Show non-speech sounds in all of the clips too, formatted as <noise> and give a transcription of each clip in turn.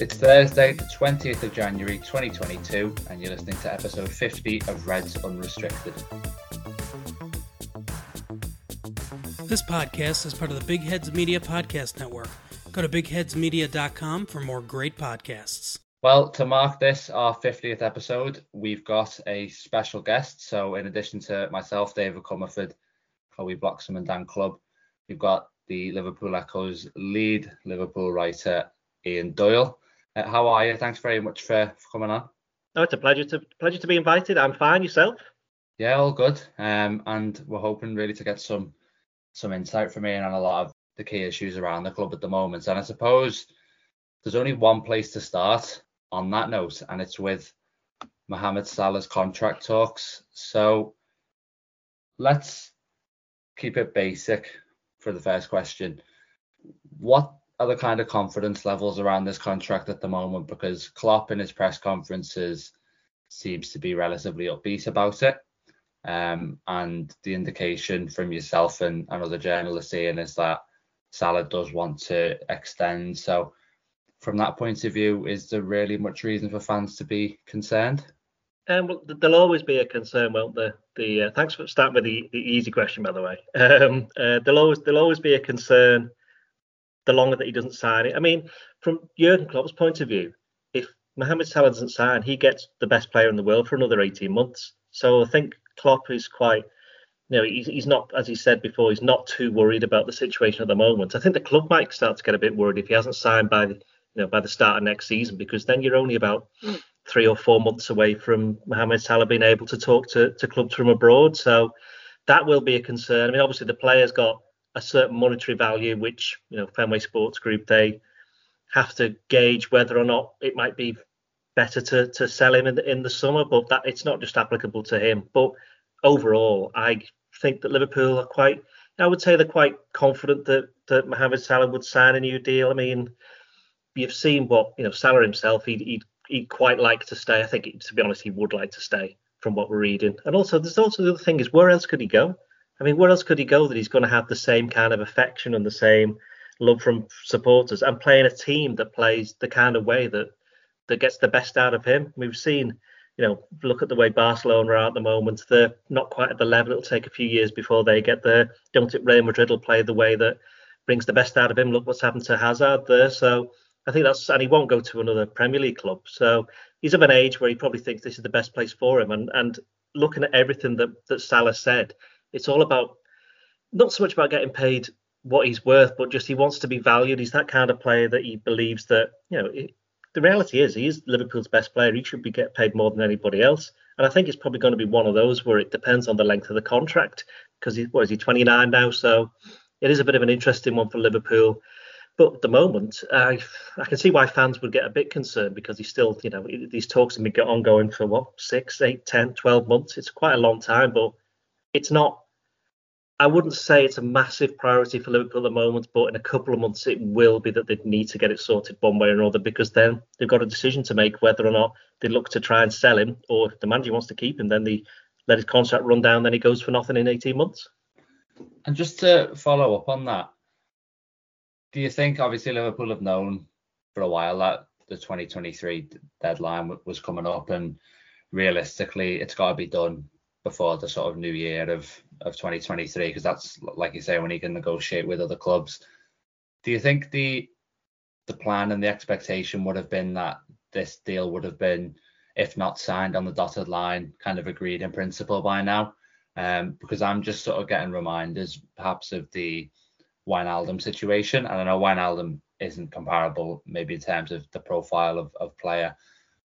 It's Thursday, the 20th of January 2022, and you're listening to episode 50 of Reds Unrestricted. This podcast is part of the Big Heads Media Podcast Network. Go to bigheadsmedia.com for more great podcasts. Well, to mark this, our 50th episode, we've got a special guest. So, in addition to myself, David Comerford, Chloe Bloxam, and Dan Clubbe, we've got the Liverpool Echo's lead Liverpool writer, Ian Doyle. Uh, how are you? Thanks very much for, for coming on. Oh, it's a pleasure to pleasure to be invited. I'm fine. Yourself? Yeah, all good. Um, and we're hoping really to get some some insight from Ian on a lot of the key issues around the club at the moment. And I suppose there's only one place to start on that note, and it's with Mohamed Salah's contract talks. So let's keep it basic for the first question. What are the kind of confidence levels around this contract at the moment? Because Klopp in his press conferences seems to be relatively upbeat about it. Um, and the indication from yourself and, and other journalists saying is that Salah does want to extend. So, from that point of view, is there really much reason for fans to be concerned? Um, well, there'll always be a concern, won't there? The uh, thanks for starting with the, the easy question, by the way. <laughs> Um, uh, there'll always there'll always be a concern the longer that he doesn't sign it. I mean, from Jurgen Klopp's point of view, if Mohamed Salah doesn't sign, he gets the best player in the world for another 18 months. So I think Klopp is quite, you know, he's, he's not, as he said before, he's not too worried about the situation at the moment. I think the club might start to get a bit worried if he hasn't signed by, the, you know, by the start of next season, because then you're only about three or four months away from Mohamed Salah being able to talk to, to clubs from abroad. So that will be a concern. I mean, obviously the player's got a certain monetary value, which you know Fenway Sports Group they have to gauge whether or not it might be better to to sell him in the, in the summer. But that it's not just applicable to him. But overall, I think that Liverpool are quite. I would say they're quite confident that that Mohamed Salah would sign a new deal. I mean, you've seen what you know Salah himself. He'd he'd, he'd quite like to stay. I think, to be honest, he would like to stay from what we're reading. And also, there's also the other thing is where else could he go? I mean, where else could he go that he's going to have the same kind of affection and the same love from supporters and playing a team that plays the kind of way that that gets the best out of him? We've seen, you know, look at the way Barcelona are at the moment. They're not quite at the level. It'll take a few years before they get there. Don't think Real Madrid will play the way that brings the best out of him. Look what's happened to Hazard there. So I think that's and he won't go to another Premier League club. So he's of an age where he probably thinks this is the best place for him. And and looking at everything that that Salah said it's all about not so much about getting paid what he's worth, but just he wants to be valued. He's that kind of player that he believes that you know. It, the reality is he is Liverpool's best player. He should be get paid more than anybody else. And I think it's probably going to be one of those where it depends on the length of the contract because he what is he 29 now, so it is a bit of an interesting one for Liverpool. But at the moment, I I can see why fans would get a bit concerned because he's still, you know, these talks have been ongoing for what six, eight, ten, twelve months. It's quite a long time, but it's not I wouldn't say it's a massive priority for Liverpool at the moment, but in a couple of months it will be that they need to get it sorted one way or another because then they've got a decision to make whether or not they look to try and sell him, or if the manager wants to keep him, then they let his contract run down, then he goes for nothing in 18 months. And just to follow up on that, do you think obviously Liverpool have known for a while that the 2023 deadline was coming up and realistically it's got to be done before the sort of new year of of 2023 because that's like you say when he can negotiate with other clubs. Do you think the the plan and the expectation would have been that this deal would have been, if not signed on the dotted line, kind of agreed in principle by now? Um, because I'm just sort of getting reminders perhaps of the Wijnaldum situation, and I know Wijnaldum isn't comparable maybe in terms of the profile of, of player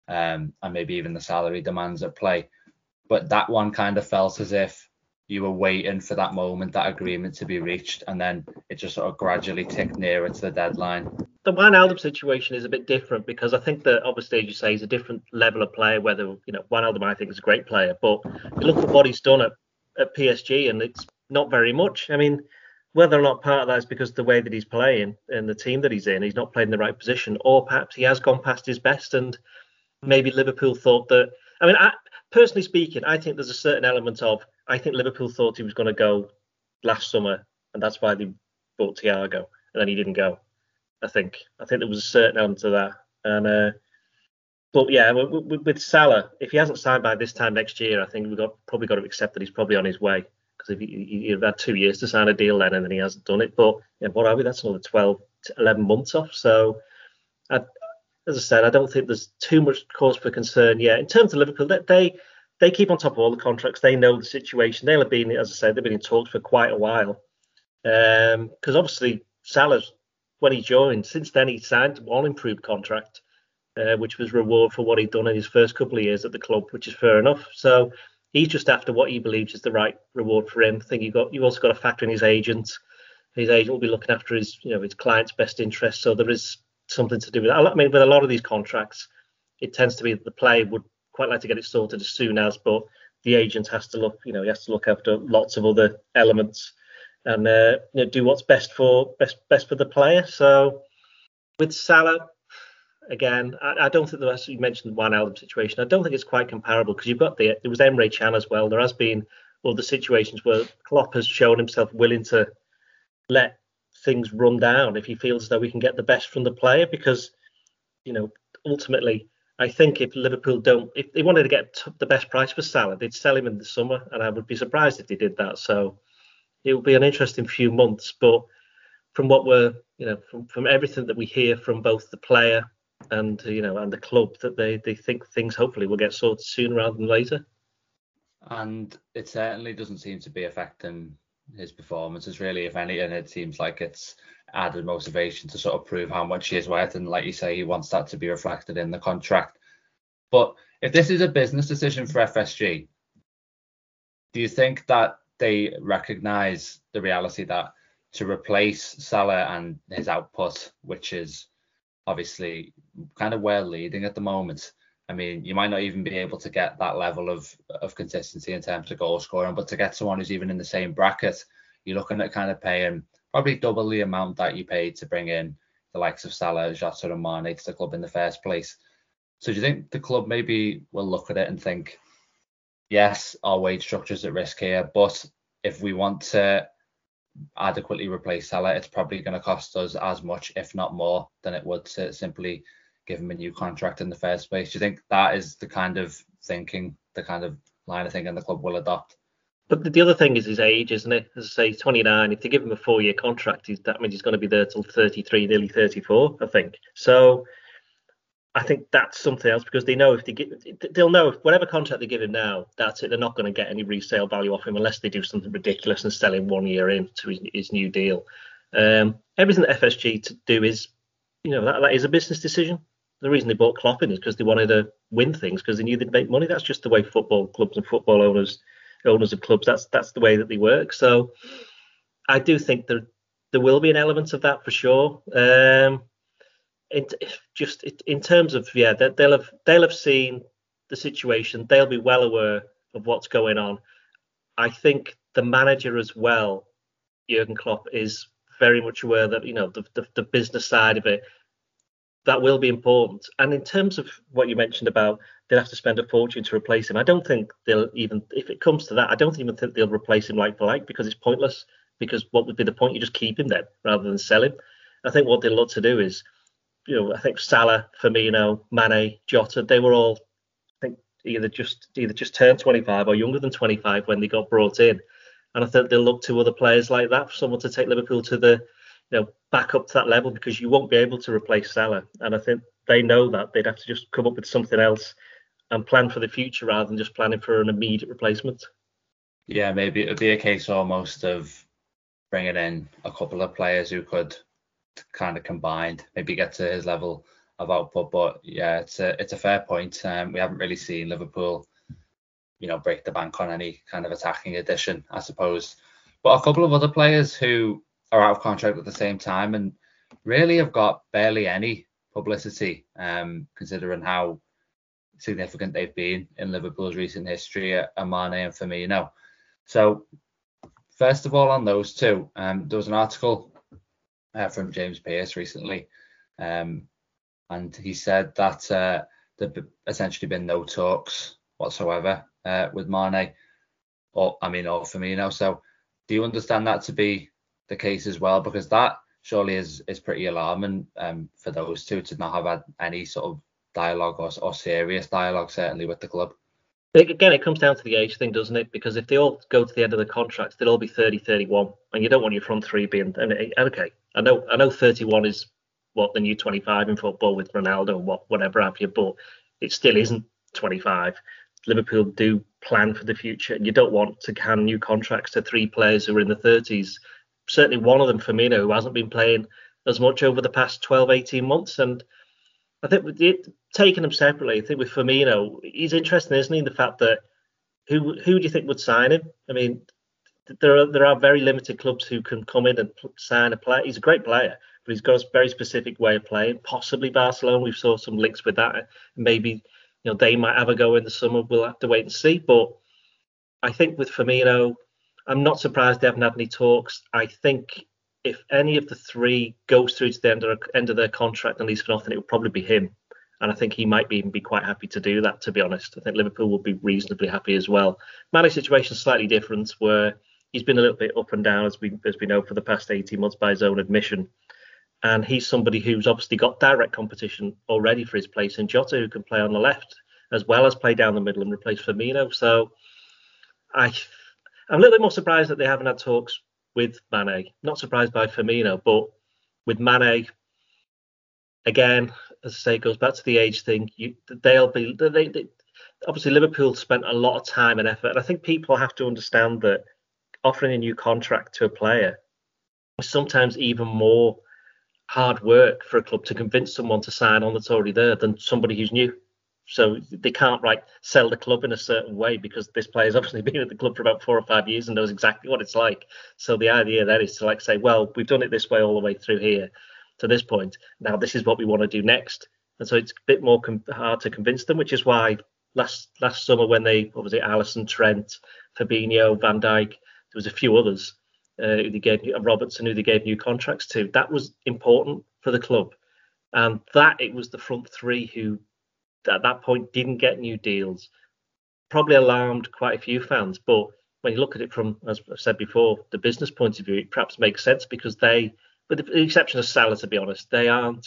um, and maybe even the salary demands at play but that one kind of felt as if you were waiting for that moment, that agreement to be reached, and then it just sort of gradually ticked nearer to the deadline. The Wijnaldum situation is a bit different because I think that obviously, as you say, he's a different level of player. Whether you know Wijnaldum, I think is a great player, but you look at what he's done at, at PSG, and it's not very much. I mean, whether or not part of that is because the way that he's playing and the team that he's in, he's not playing the right position, or perhaps he has gone past his best, and maybe Liverpool thought that. I mean, I, personally speaking, I think there's a certain element of I think Liverpool thought he was going to go last summer, and that's why they bought Thiago. and then he didn't go. I think I think there was a certain element to that, and uh, but yeah, with, with, Salah, if he hasn't signed by this time next year, I think we've got probably got to accept that he's probably on his way because if he, had two years to sign a deal then and then he hasn't done it. But yeah, what are we? That's another 12, 11 months off. So, I, as I said, I don't think there's too much cause for concern yet. In terms of Liverpool, they, they they keep on top of all the contracts. They know the situation. They'll have been, as I said, they've been in talks for quite a while. Because um, obviously Salah's when he joined, since then he signed one improved contract, uh, which was reward for what he'd done in his first couple of years at the club, which is fair enough. So he's just after what he believes is the right reward for him. I think you got you also got to factor in his agent. His agent will be looking after his you know his client's best interest. So there is something to do with that. I mean, with a lot of these contracts, it tends to be that the player would quite like to get it sorted as soon as, but the agent has to look, you know, he has to look after lots of other elements and uh, you know, do what's best for best best for the player. So with Salah, again, I, I don't think rest you mentioned the Wijnaldum situation. I don't think it's quite comparable because you've got the there was Emre Can as well. There has been other situations where Klopp has shown himself willing to let things run down if he feels though we can get the best from the player because you know ultimately I think if Liverpool don't, if they wanted to get the best price for Salah, they'd sell him in the summer, and I would be surprised if they did that. So it will be an interesting few months. But from what we're, you know, from, from everything that we hear from both the player and you know and the club, that they they think things hopefully will get sorted sooner rather than later. And it certainly doesn't seem to be affecting his performances really. If anything, it seems like it's added motivation to sort of prove how much he is worth. And like you say, he wants that to be reflected in the contract. But if this is a business decision for FSG, do you think that they recognize the reality that to replace Salah and his output, which is obviously kind of well leading at the moment. I mean, you might not even be able to get that level of of consistency in terms of goal scoring, but to get someone who's even in the same bracket, you're looking at kind of paying probably double the amount that you paid to bring in the likes of Salah, Jota, and Mane to the club in the first place. So do you think the club maybe will look at it and think yes, our wage structure is at risk here, but if we want to adequately replace Salah, it's probably going to cost us as much, if not more, than it would to simply give him a new contract in the first place. Do you think that is the kind of thinking, the kind of line of thinking the club will adopt? But the other thing is his age, isn't it? As I say, he's 29. If they give him a four-year contract, that means he's going to be there till 33, nearly 34, I think. So I think that's something else because they know if they get, they'll know if whatever contract they give him now, that's it. They're not going to get any resale value off him unless they do something ridiculous and sell him one year into his, his new deal. Um, everything that FSG to do is, you know, that, that is a business decision. The reason they bought Klopp in is because they wanted to win things because they knew they'd make money. That's just the way football clubs and football owners, owners of clubs, that's that's the way that they work. So I do think there there will be an element of that for sure. Um, just in terms of yeah, they, they'll have they'll have seen the situation. They'll be well aware of what's going on. I think the manager as well, Jurgen Klopp, is very much aware that you know the, the, the business side of it that will be important. And in terms of what you mentioned about they'll have to spend a fortune to replace him, I don't think they'll even if it comes to that, I don't even think they'll replace him like for like because it's pointless. Because what would be the point? You just keep him then rather than sell him. I think what they'll look to do is you know, I think Salah, Firmino, Mane, Jota, they were all, I think, either just either just turned 25 or younger than 25 when they got brought in. And I think they'll look to other players like that for someone to take Liverpool to the, you know, back up to that level because you won't be able to replace Salah. And I think they know that they'd have to just come up with something else and plan for the future rather than just planning for an immediate replacement. Yeah, maybe it would be a case almost of bringing in a couple of players who could kind of combined, maybe get to his level of output. But yeah, it's a it's a fair point. Um, we haven't really seen Liverpool, you know, break the bank on any kind of attacking addition, I suppose. But a couple of other players who are out of contract at the same time and really have got barely any publicity, um, considering how significant they've been in Liverpool's recent history, uh, and Firmino. So first of all, on those two, um, there was an article uh, from James Pearce recently, um, and he said that uh, there've essentially been no talks whatsoever uh, with Mane, or I mean, or Firmino. So, do you understand that to be the case as well? Because that surely is is pretty alarming um, for those two to not have had any sort of dialogue or, or serious dialogue certainly with the club. Again, it comes down to the age thing, doesn't it? Because if they all go to the end of the contracts, they'll all be 30, 31, and you don't want your front three being. And okay, I know, I know, 31 is what the new 25 in football with Ronaldo and what whatever have you, but it still isn't 25. Liverpool do plan for the future, and you don't want to hand new contracts to three players who are in the 30s. Certainly, one of them, Firmino, who hasn't been playing as much over the past 12, 18 months, and I think it, taking them separately, I think with Firmino, he's interesting, isn't he? The fact that who who do you think would sign him? I mean, there are there are very limited clubs who can come in and sign a player. He's a great player, but he's got a very specific way of playing. Possibly Barcelona. We've saw some links with that. Maybe you know they might have a go in the summer. We'll have to wait and see. But I think with Firmino, I'm not surprised they haven't had any talks. I think if any of the three goes through to the end of, end of their contract and leaves for nothing, it would probably be him. And I think he might be, even be quite happy to do that, to be honest. I think Liverpool would be reasonably happy as well. Mane's situation is slightly different, where he's been a little bit up and down, as we, as we know, for the past 18 months by his own admission. And he's somebody who's obviously got direct competition already for his place in Jota, who can play on the left, as well as play down the middle and replace Firmino. So I, I'm a little bit more surprised that they haven't had talks with Mane. Not surprised by Firmino, but with Mane, again, as I say, it goes back to the age thing. You, they'll be they, they, obviously Liverpool spent a lot of time and effort, and I think people have to understand that offering a new contract to a player is sometimes even more hard work for a club to convince someone to sign on that's already there than somebody who's new. So they can't like sell the club in a certain way because this player's <laughs> obviously been at the club for about four or five years and knows exactly what it's like. So the idea then is to like say, well, we've done it this way all the way through here to this point. Now this is what we want to do next. And so it's a bit more com- hard to convince them, which is why last last summer when they what was it, Alisson, Trent, Fabinho, Van Dijk, there was a few others uh, who they gave Robertson who they gave new contracts to. That was important for the club, and that it was the front three who at that point didn't get new deals. Probably alarmed quite a few fans, but when you look at it from, as I've said before, the business point of view, it perhaps makes sense because they, with the exception of Salah, to be honest, they aren't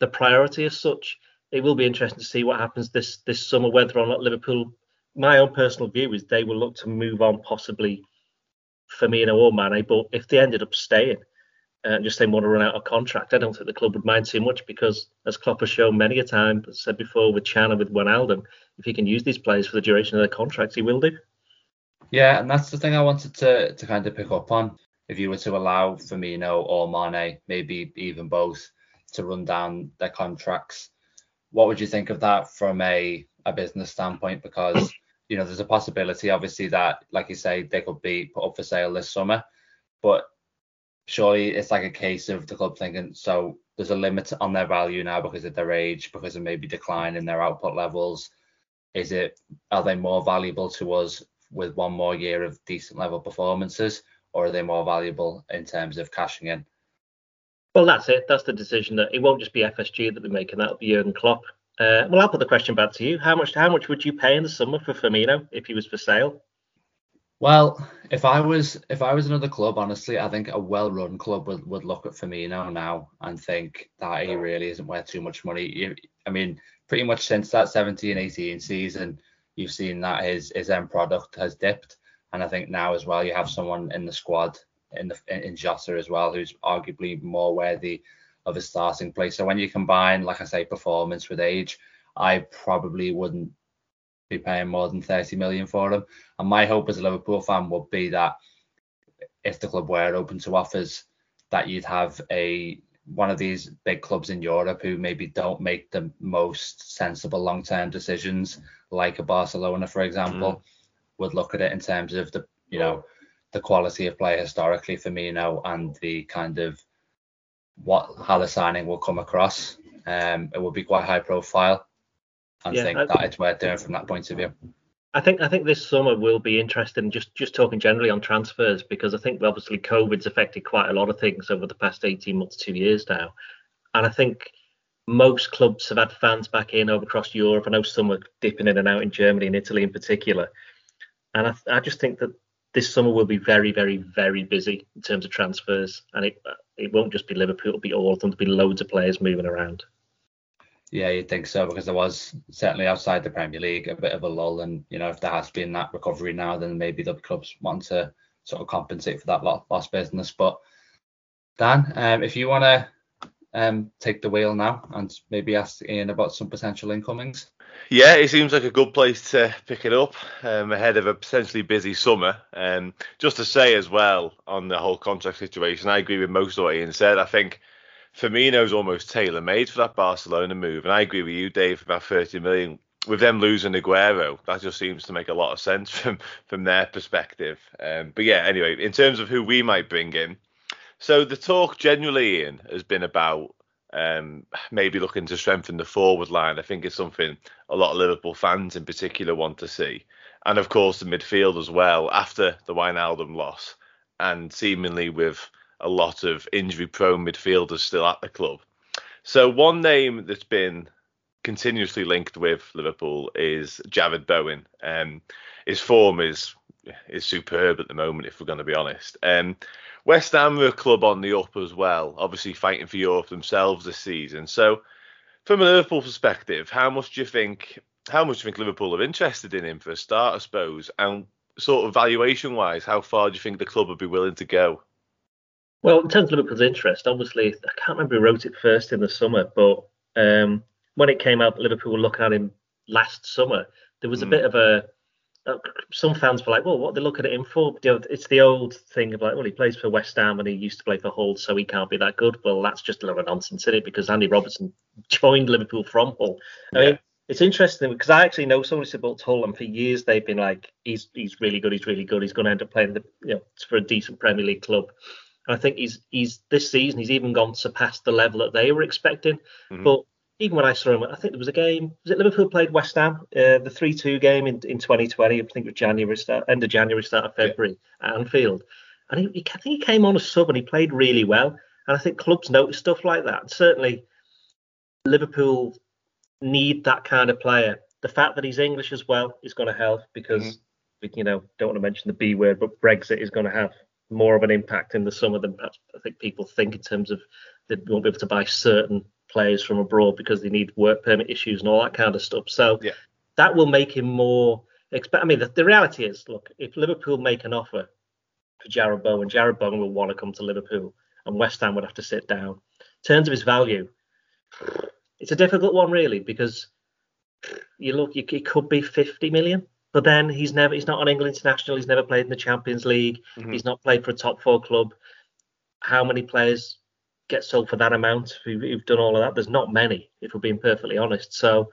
the priority as such. It will be interesting to see what happens this this summer, whether or not Liverpool. My own personal view is they will look to move on, possibly Firmino or Mane. But if they ended up staying, and just they want to run out of contract. I don't think the club would mind too much because, as Klopp has shown many a time, as said before with Can and with Wijnaldum, if he can use these players for the duration of their contracts, he will do. Yeah, and that's the thing I wanted to to kind of pick up on. If you were to allow Firmino or Mane, maybe even both, to run down their contracts, what would you think of that from a a business standpoint? Because you know, there's a possibility, obviously, that, like you say, they could be put up for sale this summer, but surely it's like a case of the club thinking so there's a limit on their value now because of their age, because of maybe decline in their output levels. Is it are they more valuable to us with one more year of decent level performances, or are they more valuable in terms of cashing in? Well, that's it. That's the decision that it won't just be FSG that we make, and that'll be Jurgen Klopp. Uh, well, I'll put the question back to you. How much? How much would you pay in the summer for Firmino if he was for sale? Well, if I was if I was another club, honestly, I think a well-run club would, would look at Firmino now and think that he really isn't worth too much money. I mean, pretty much since that 17 18 season, you've seen that his his end product has dipped, and I think now as well you have someone in the squad in the in Jota as well who's arguably more worthy of a starting place. So when you combine, like I say, performance with age, I probably wouldn't be paying more than 30 million for him. And my hope as a Liverpool fan would be that if the club were open to offers, that you'd have a one of these big clubs in Europe who maybe don't make the most sensible long-term decisions, like a Barcelona, for example, mm. Would look at it in terms of the you know the quality of play historically Firmino and the kind of what how the signing will come across. Um, it would be quite high profile and yeah, think I, that it's worth doing from that point of view. I think I think this summer will be interesting. Just just talking generally on transfers because I think obviously COVID's affected quite a lot of things over the past 18 months, two years now, and I think most clubs have had fans back in over across Europe. I know some are dipping in and out in Germany and Italy in particular, and I, I just think that this summer will be very, very, very busy in terms of transfers, and it it won't just be Liverpool; it'll be all of them. There'll be loads of players moving around. Yeah, you'd think so because there was certainly outside the Premier League a bit of a lull, and you know if there has been that recovery now, then maybe the clubs want to sort of compensate for that lost business. But Dan, um, if you want to um, take the wheel now and maybe ask Ian about some potential incomings. Yeah, it seems like a good place to pick it up um, ahead of a potentially busy summer. Um, just to say as well on the whole contract situation, I agree with most of what Ian said. I think Firmino's almost tailor made for that Barcelona move, and I agree with you, Dave, about 30 million. With them losing Aguero, that just seems to make a lot of sense <laughs> from from their perspective. Um, but yeah, anyway, in terms of who we might bring in, so the talk generally, Ian, has been about um, maybe looking to strengthen the forward line. I think it's something a lot of Liverpool fans in particular want to see, and of course the midfield as well after the Wijnaldum loss, and seemingly with a lot of injury-prone midfielders still at the club. So one name that's been continuously linked with Liverpool is Jarrod Bowen. Um, his form is is superb at the moment, if we're going to be honest. Um, West Ham are a club on the up as well, obviously fighting for Europe themselves this season. So, from a Liverpool perspective, how much do you think? How much do you think Liverpool are interested in him for a start, I suppose, and sort of valuation wise, how far do you think the club would be willing to go? Well, in terms of Liverpool's interest, obviously, I can't remember who wrote it first in the summer, but um, when it came out, Liverpool were looking at him last summer. There was a mm. bit of a some fans were like, well, what are they looking at him for? You know, it's the old thing of like, well, he plays for West Ham and he used to play for Hull, so he can't be that good. Well, that's just a lot of nonsense, isn't it? Because Andy Robertson joined Liverpool from Hull. I yeah. mean, it's interesting because I actually know somebody supports Hull, and for years they've been like, he's he's really good, he's really good, he's going to end up playing the you know for a decent Premier League club. And I think he's he's this season he's even gone surpassed the level that they were expecting. Mm-hmm. But even when I saw him, I think there was a game. Was it Liverpool played West Ham, uh, the three-two game in, in 2020? I think it was January start, end of January, start of February yeah. at Anfield, and he, he, I think he came on a sub and he played really well. And I think clubs notice stuff like that. And certainly, Liverpool need that kind of player. The fact that he's English as well is going to help because mm-hmm. you know don't want to mention the B word, but Brexit is going to have more of an impact in the summer than perhaps I think people think in terms of they won't be able to buy certain players from abroad because they need work permit issues and all that kind of stuff. So yeah. that will make him more. I mean, the, the, reality is, look, if Liverpool make an offer for Jarrod Bowen, Jarrod Bowen will want to come to Liverpool, and West Ham would have to sit down. In terms of his value, it's a difficult one really because you look, you, it could be 50 million. But then he's never he's not on England international. He's never played in the Champions League. Mm-hmm. He's not played for a top four club. How many players get sold for that amount who've, who've done all of that. There's not many, if we're being perfectly honest. So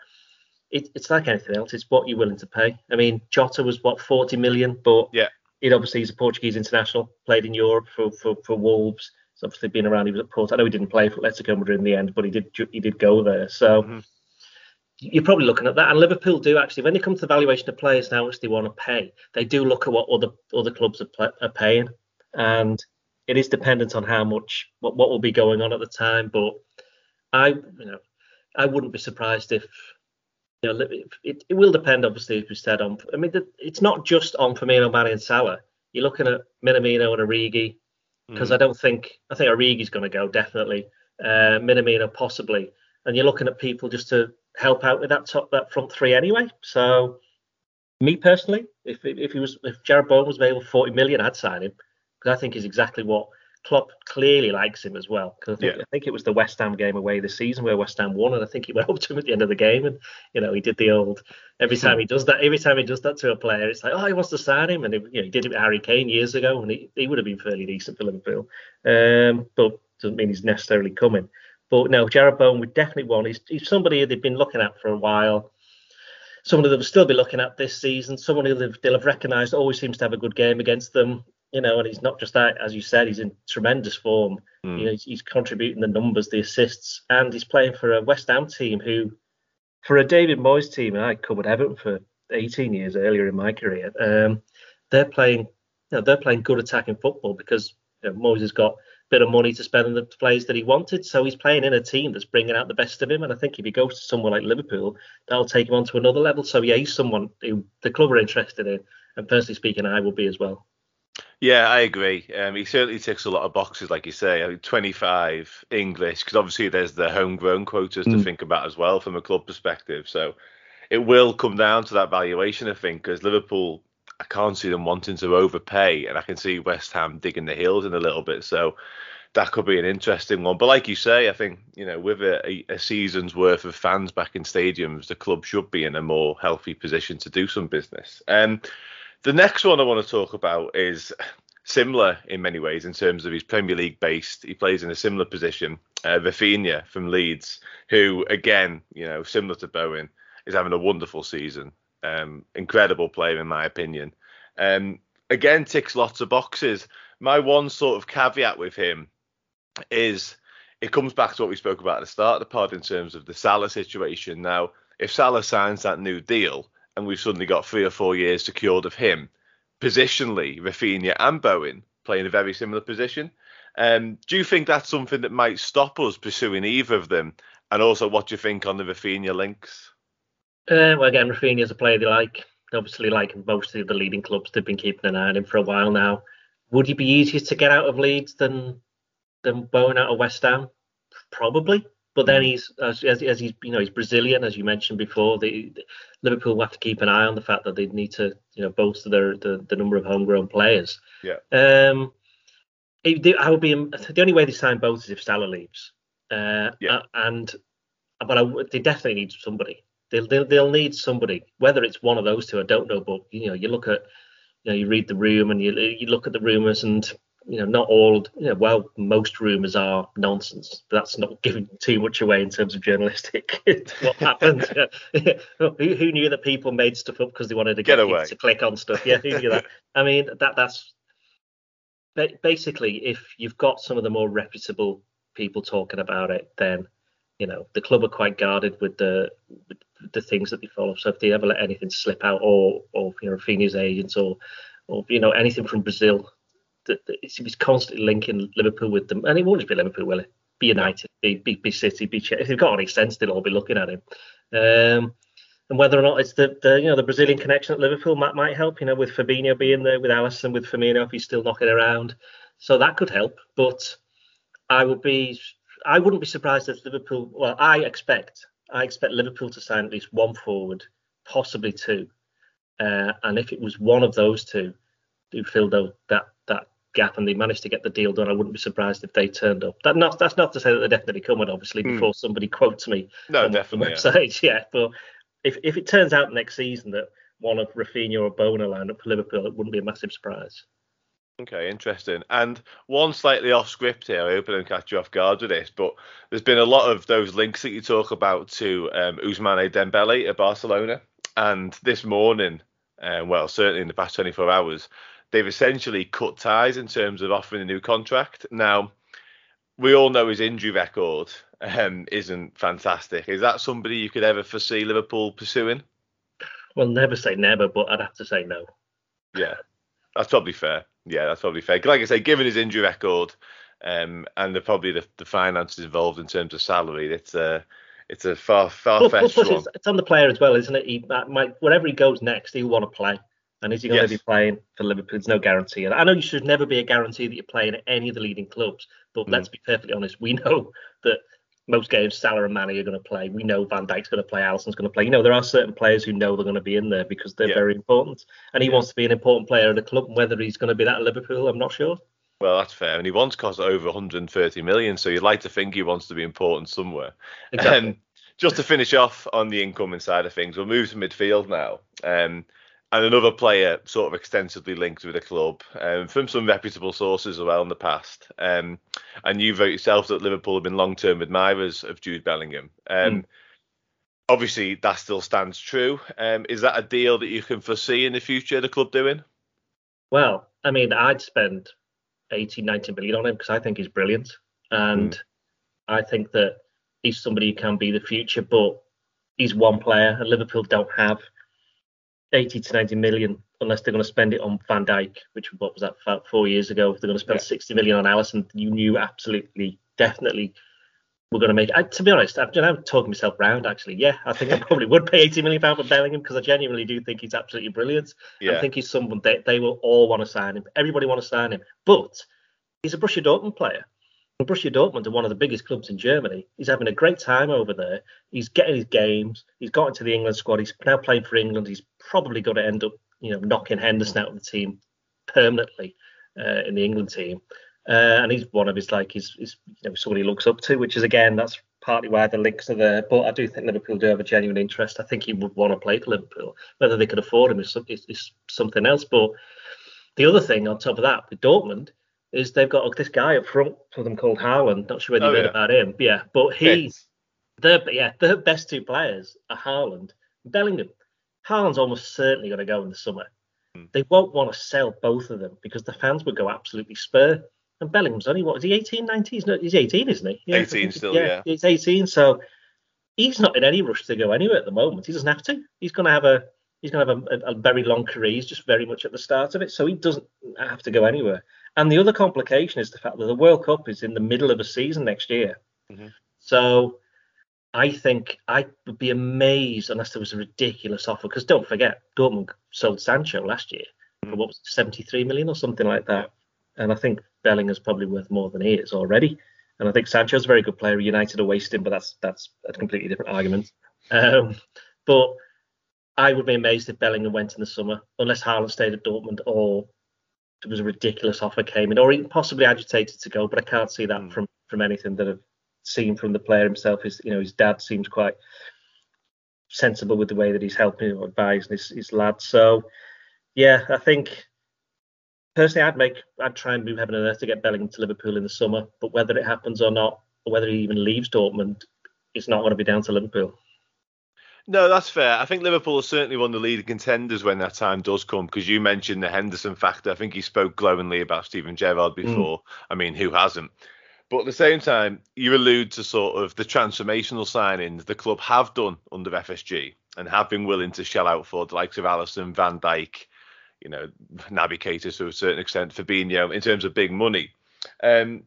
it, it's like anything else. It's what you're willing to pay. I mean, Jota was what 40 million, but yeah, it obviously he's a Portuguese international, played in Europe for for, for Wolves. He's obviously been around. He was at Port. I know he didn't play for Atletico Madrid in the end, but he did he did go there. So. Mm-hmm. You're probably looking at that, and Liverpool do actually. When they come to the valuation of players now, which they want to pay, they do look at what other other clubs are, are paying, and it is dependent on how much what, what will be going on at the time. But I, you know, I wouldn't be surprised if you know it, it will depend obviously if we said on. I mean, it's not just on Firmino, Mane, and Salah. You're looking at Minamino and Origi because mm. I don't think I think Origi's going to go definitely. Uh, Minamino possibly, and you're looking at people just to help out with that top that front three anyway. So me personally, if if he was if Jarrod Bowen was available 40 million, I'd sign him because I think is exactly what Klopp clearly likes him as well. Because I, think, yeah. I think it was the West Ham game away this season where West Ham won, and I think he went <laughs> up to him at the end of the game, and you know he did the old. Every time he does that, every time he does that to a player, it's like, oh, he wants to sign him, and he, you know, he did it with Harry Kane years ago, and he, he would have been fairly decent for Liverpool. Um, but doesn't mean he's necessarily coming. But no, Jarrod Bowen would definitely want. He's, he's somebody they've been looking at for a while. Someone they'll still be looking at this season. Someone who they've, they'll have recognised always seems to have a good game against them you know, and he's not just that, as you said, he's in tremendous form. Mm. You know, he's, he's, contributing the numbers, the assists, and he's playing for a West Ham team who, for a David Moyes team, and I covered Everton for 18 years earlier in my career. Um, they're playing, you know, they're playing good attacking football because you know, Moyes has got a bit of money to spend on the players that he wanted, so he's playing in a team that's bringing out the best of him. And I think if he goes to somewhere like Liverpool, that'll take him on to another level. So yeah, he's someone who the club are interested in, and personally speaking, I will be as well. Yeah, I agree. Um, he certainly ticks a lot of boxes, like you say. I mean, 25 English, because obviously there's the homegrown quotas mm. to think about as well from a club perspective. So it will come down to that valuation, I think, because Liverpool, I can't see them wanting to overpay, and I can see West Ham digging the heels in a little bit. So that could be an interesting one. But like you say, I think you know with a, a, season's worth of fans back in stadiums, the club should be in a more healthy position to do some business. Um, the next one I want to talk about is similar in many ways in terms of his Premier League based. He plays in a similar position. Uh, Raphinha from Leeds, who again, you know, similar to Bowen, is having a wonderful season. Um, incredible player in my opinion. Um, again, ticks lots of boxes. My one sort of caveat with him is it comes back to what we spoke about at the start of the pod in terms of the Salah situation. Now, if Salah signs that new deal, and we've suddenly got three or four years secured of him. Positionally, Raphinha and Bowen play in a very similar position. Um, do you think that's something that might stop us pursuing either of them? And also, what do you think on the Raphinha links? Uh, well, again, Raphinha is a player they like. Obviously, like most of the leading clubs, they've been keeping an eye on him for a while now. Would he be easier to get out of Leeds than than Bowen out of West Ham? Probably. But then he's as, as, as, he's you know he's Brazilian as you mentioned before. The, the, Liverpool will have to keep an eye on the fact that they need to you know bolster their the, the number of homegrown players. Yeah. Um, it, I would be the only way they sign both is if Salah leaves. Uh, yeah. And but I, they definitely need somebody. They'll, they'll they'll need somebody. Whether it's one of those two, I don't know. But you know, you look at you know you read the room and you you look at the rumours and you know, not all, you know, well, most rumours are nonsense. But that's not giving too much away in terms of journalistic <laughs> what happened. <laughs> who, who, knew that people made stuff up because they wanted to get, get away to click on stuff? Yeah, who knew that? <laughs> I mean, that that's basically if you've got some of the more reputable people talking about it, then you know the club are quite guarded with the with the things that they follow. So if they ever let anything slip out, or or you know, Raphinha's agents, or or you know anything from Brazil that, that he was constantly linking Liverpool with them, and he won't just be Liverpool, will he? Be United, be, be, be City, be Chelsea. If they've got any sense, they'll all be looking at him. Um, and whether or not it's the, the you know the Brazilian connection at Liverpool might might help. You know, with Fabinho being there, with Alisson, with Firmino if he's still knocking around, so that could help. But I would be, I wouldn't be surprised if Liverpool. Well, I expect, I expect Liverpool to sign at least one forward, possibly two. Uh, and if it was one of those two who filled out that gap and they managed to get the deal done, I wouldn't be surprised if they turned up. That not that's not to say that they're definitely coming, obviously, mm. before somebody quotes me. No, definitely. website, yeah. <laughs> yeah. But if if it turns out next season that one of Raphinha or Bowen are lined up for Liverpool, it wouldn't be a massive surprise. Okay, interesting. And one slightly off script here. I hope I don't catch you off guard with this, but there's been a lot of those links that you talk about to um, Ousmane Dembele at Barcelona. And this morning, uh, well, certainly in the past 24 hours, they've essentially cut ties in terms of offering a new contract. Now, we all know his injury record um, isn't fantastic. Is that somebody you could ever foresee Liverpool pursuing? Well, never say never, but I'd have to say no. Yeah, that's probably fair. Yeah, that's probably fair. Like I say, given his injury record um, and the, probably the, the finances involved in terms of salary, it's a it's a far far fetched one. It's, it's, on the player as well, isn't it? He might, wherever he goes next, he'll want to play. And is he going yes. to be playing for Liverpool? There's no guarantee. And I know you should never be a guarantee that you're playing at any of the leading clubs, but mm. let's be perfectly honest. We know that most games Salah and Mane are going to play. We know Van Dijk's going to play. Alisson's going to play. You know, there are certain players who know they're going to be in there because they're yeah. very important. And he yeah. wants to be an important player at a club. Whether he's going to be that at Liverpool, I'm not sure. Well, that's fair. And he wants cost over 130 million, so you'd like to think he wants to be important somewhere. Exactly. Um, just to finish off on the incoming side of things, we'll move to midfield now. Um, and another player sort of extensively linked with the club um, from some reputable sources as well in the past. Um, and you wrote yourself that Liverpool have been long-term admirers of Jude Bellingham. Um, mm. Obviously, that still stands true. Um, is that a deal that you can foresee in the future the club doing? Well, I mean, I'd spend 80, 90 million on him because I think he's brilliant. And mm. I think that he's somebody who can be the future, but he's one player and Liverpool don't have – 80 to 90 million unless they're going to spend it on Van Dijk, which what was that about four years ago. If they're going to spend yeah. 60 million on Alisson, you knew absolutely, definitely we're going to make. I, to be honest, I've, I'm talking myself round. Actually, yeah, I think I <laughs> probably would pay 80 million pound for Bellingham because I genuinely do think he's absolutely brilliant. Yeah. I think he's someone that they will all want to sign him. Everybody want to sign him, but he's a Borussia Dortmund player. Borussia Dortmund are one of the biggest clubs in Germany. He's having a great time over there. He's getting his games. He's got into the England squad. He's now playing for England. He's probably going to end up, you know, knocking Henderson out of the team permanently uh, in the England team. Uh, and he's one of his like his, his you know someone he looks up to, which is again that's partly why the links are there. But I do think Liverpool do have a genuine interest. I think he would want to play for Liverpool. Whether they could afford him is, is, is something else. But the other thing on top of that with Dortmund is they've got this guy up front for them called Haaland. Not sure whether Oh, you heard yeah. about him. Yeah, but he's their yeah their best two players are Haaland, and Bellingham. Haaland's almost certainly going to go in the summer. Hmm. They won't want to sell both of them because the fans would go absolutely spur. And Bellingham's only what is he 18, 19? He's, not, he's 18, isn't he? Yeah, 18 still, yeah. He's 18, so he's not in any rush to go anywhere at the moment. He doesn't have to. He's going to have a he's going to have a, a, a very long career. He's just very much at the start of it, so he doesn't have to go anywhere. And the other complication is the fact that the World Cup is in the middle of a season next year. Mhm. So I think I would be amazed unless there was a ridiculous offer. Because don't forget, Dortmund sold Sancho last year for what was it, 73 million or something like that. And I think Bellingham's probably worth more than he is already. And I think Sancho's a very good player. United are wasting, but that's that's a completely different argument. Um, but I would be amazed if Bellingham went in the summer, unless Haaland stayed at Dortmund or there was a ridiculous offer came in, or even possibly agitated to go. But I can't see that Hmm. from from anything that I've seen from the player himself. His you know his dad seems quite sensible with the way that he's helping or advising his, his lad. So yeah, I think personally I'd make I'd try and move heaven and earth to get Bellingham to Liverpool in the summer. But whether it happens or not, or whether he even leaves Dortmund, it's not going to be down to Liverpool. No, that's fair. I think Liverpool are certainly one of the leading contenders when that time does come because you mentioned the Henderson factor. I think he spoke glowingly about Steven Gerrard before. I mean, who hasn't? But at the same time, you allude to sort of the transformational signings the club have done under FSG and have been willing to shell out for the likes of Alisson, Van Dijk, you know, Naby Keita to a certain extent, Fabinho, in terms of big money. Um,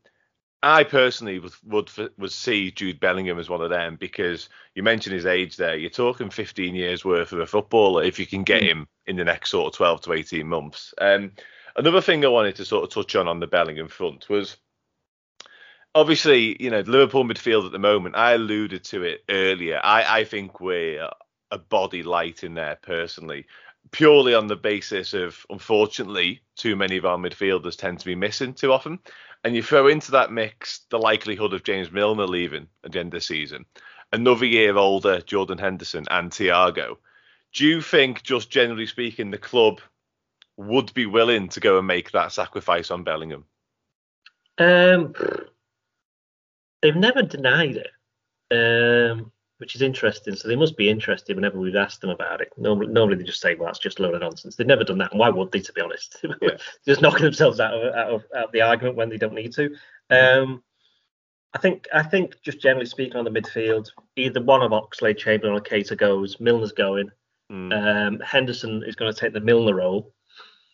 I personally would, would would see Jude Bellingham as one of them because you mentioned his age there. You're talking 15 years worth of a footballer if you can get him in the next sort of 12 to 18 months. Um, another thing I wanted to sort of touch on on the Bellingham front was obviously, you know, Liverpool midfield at the moment. I alluded to it earlier. I, I think we're a body light in there personally, purely on the basis of, unfortunately, too many of our midfielders tend to be missing too often. And you throw into that mix the likelihood of James Milner leaving at the end of the season, another year older Jordan Henderson and Thiago. Do you think, just generally speaking, the club would be willing to go and make that sacrifice on Bellingham? Um, they've never denied it, um, which is interesting. So they must be interested whenever we've asked them about it. Normally, normally they just say, "Well, that's just a load of nonsense." They've never done that, and why would they? To be honest, <laughs> Yeah. just knocking themselves out of, out of out of the argument when they don't need to. Um, I think I think just generally speaking on the midfield, either one of Oxlade-Chamberlain, or Keita goes. Milner's going. Mm, Um, Henderson is going to take the Milner role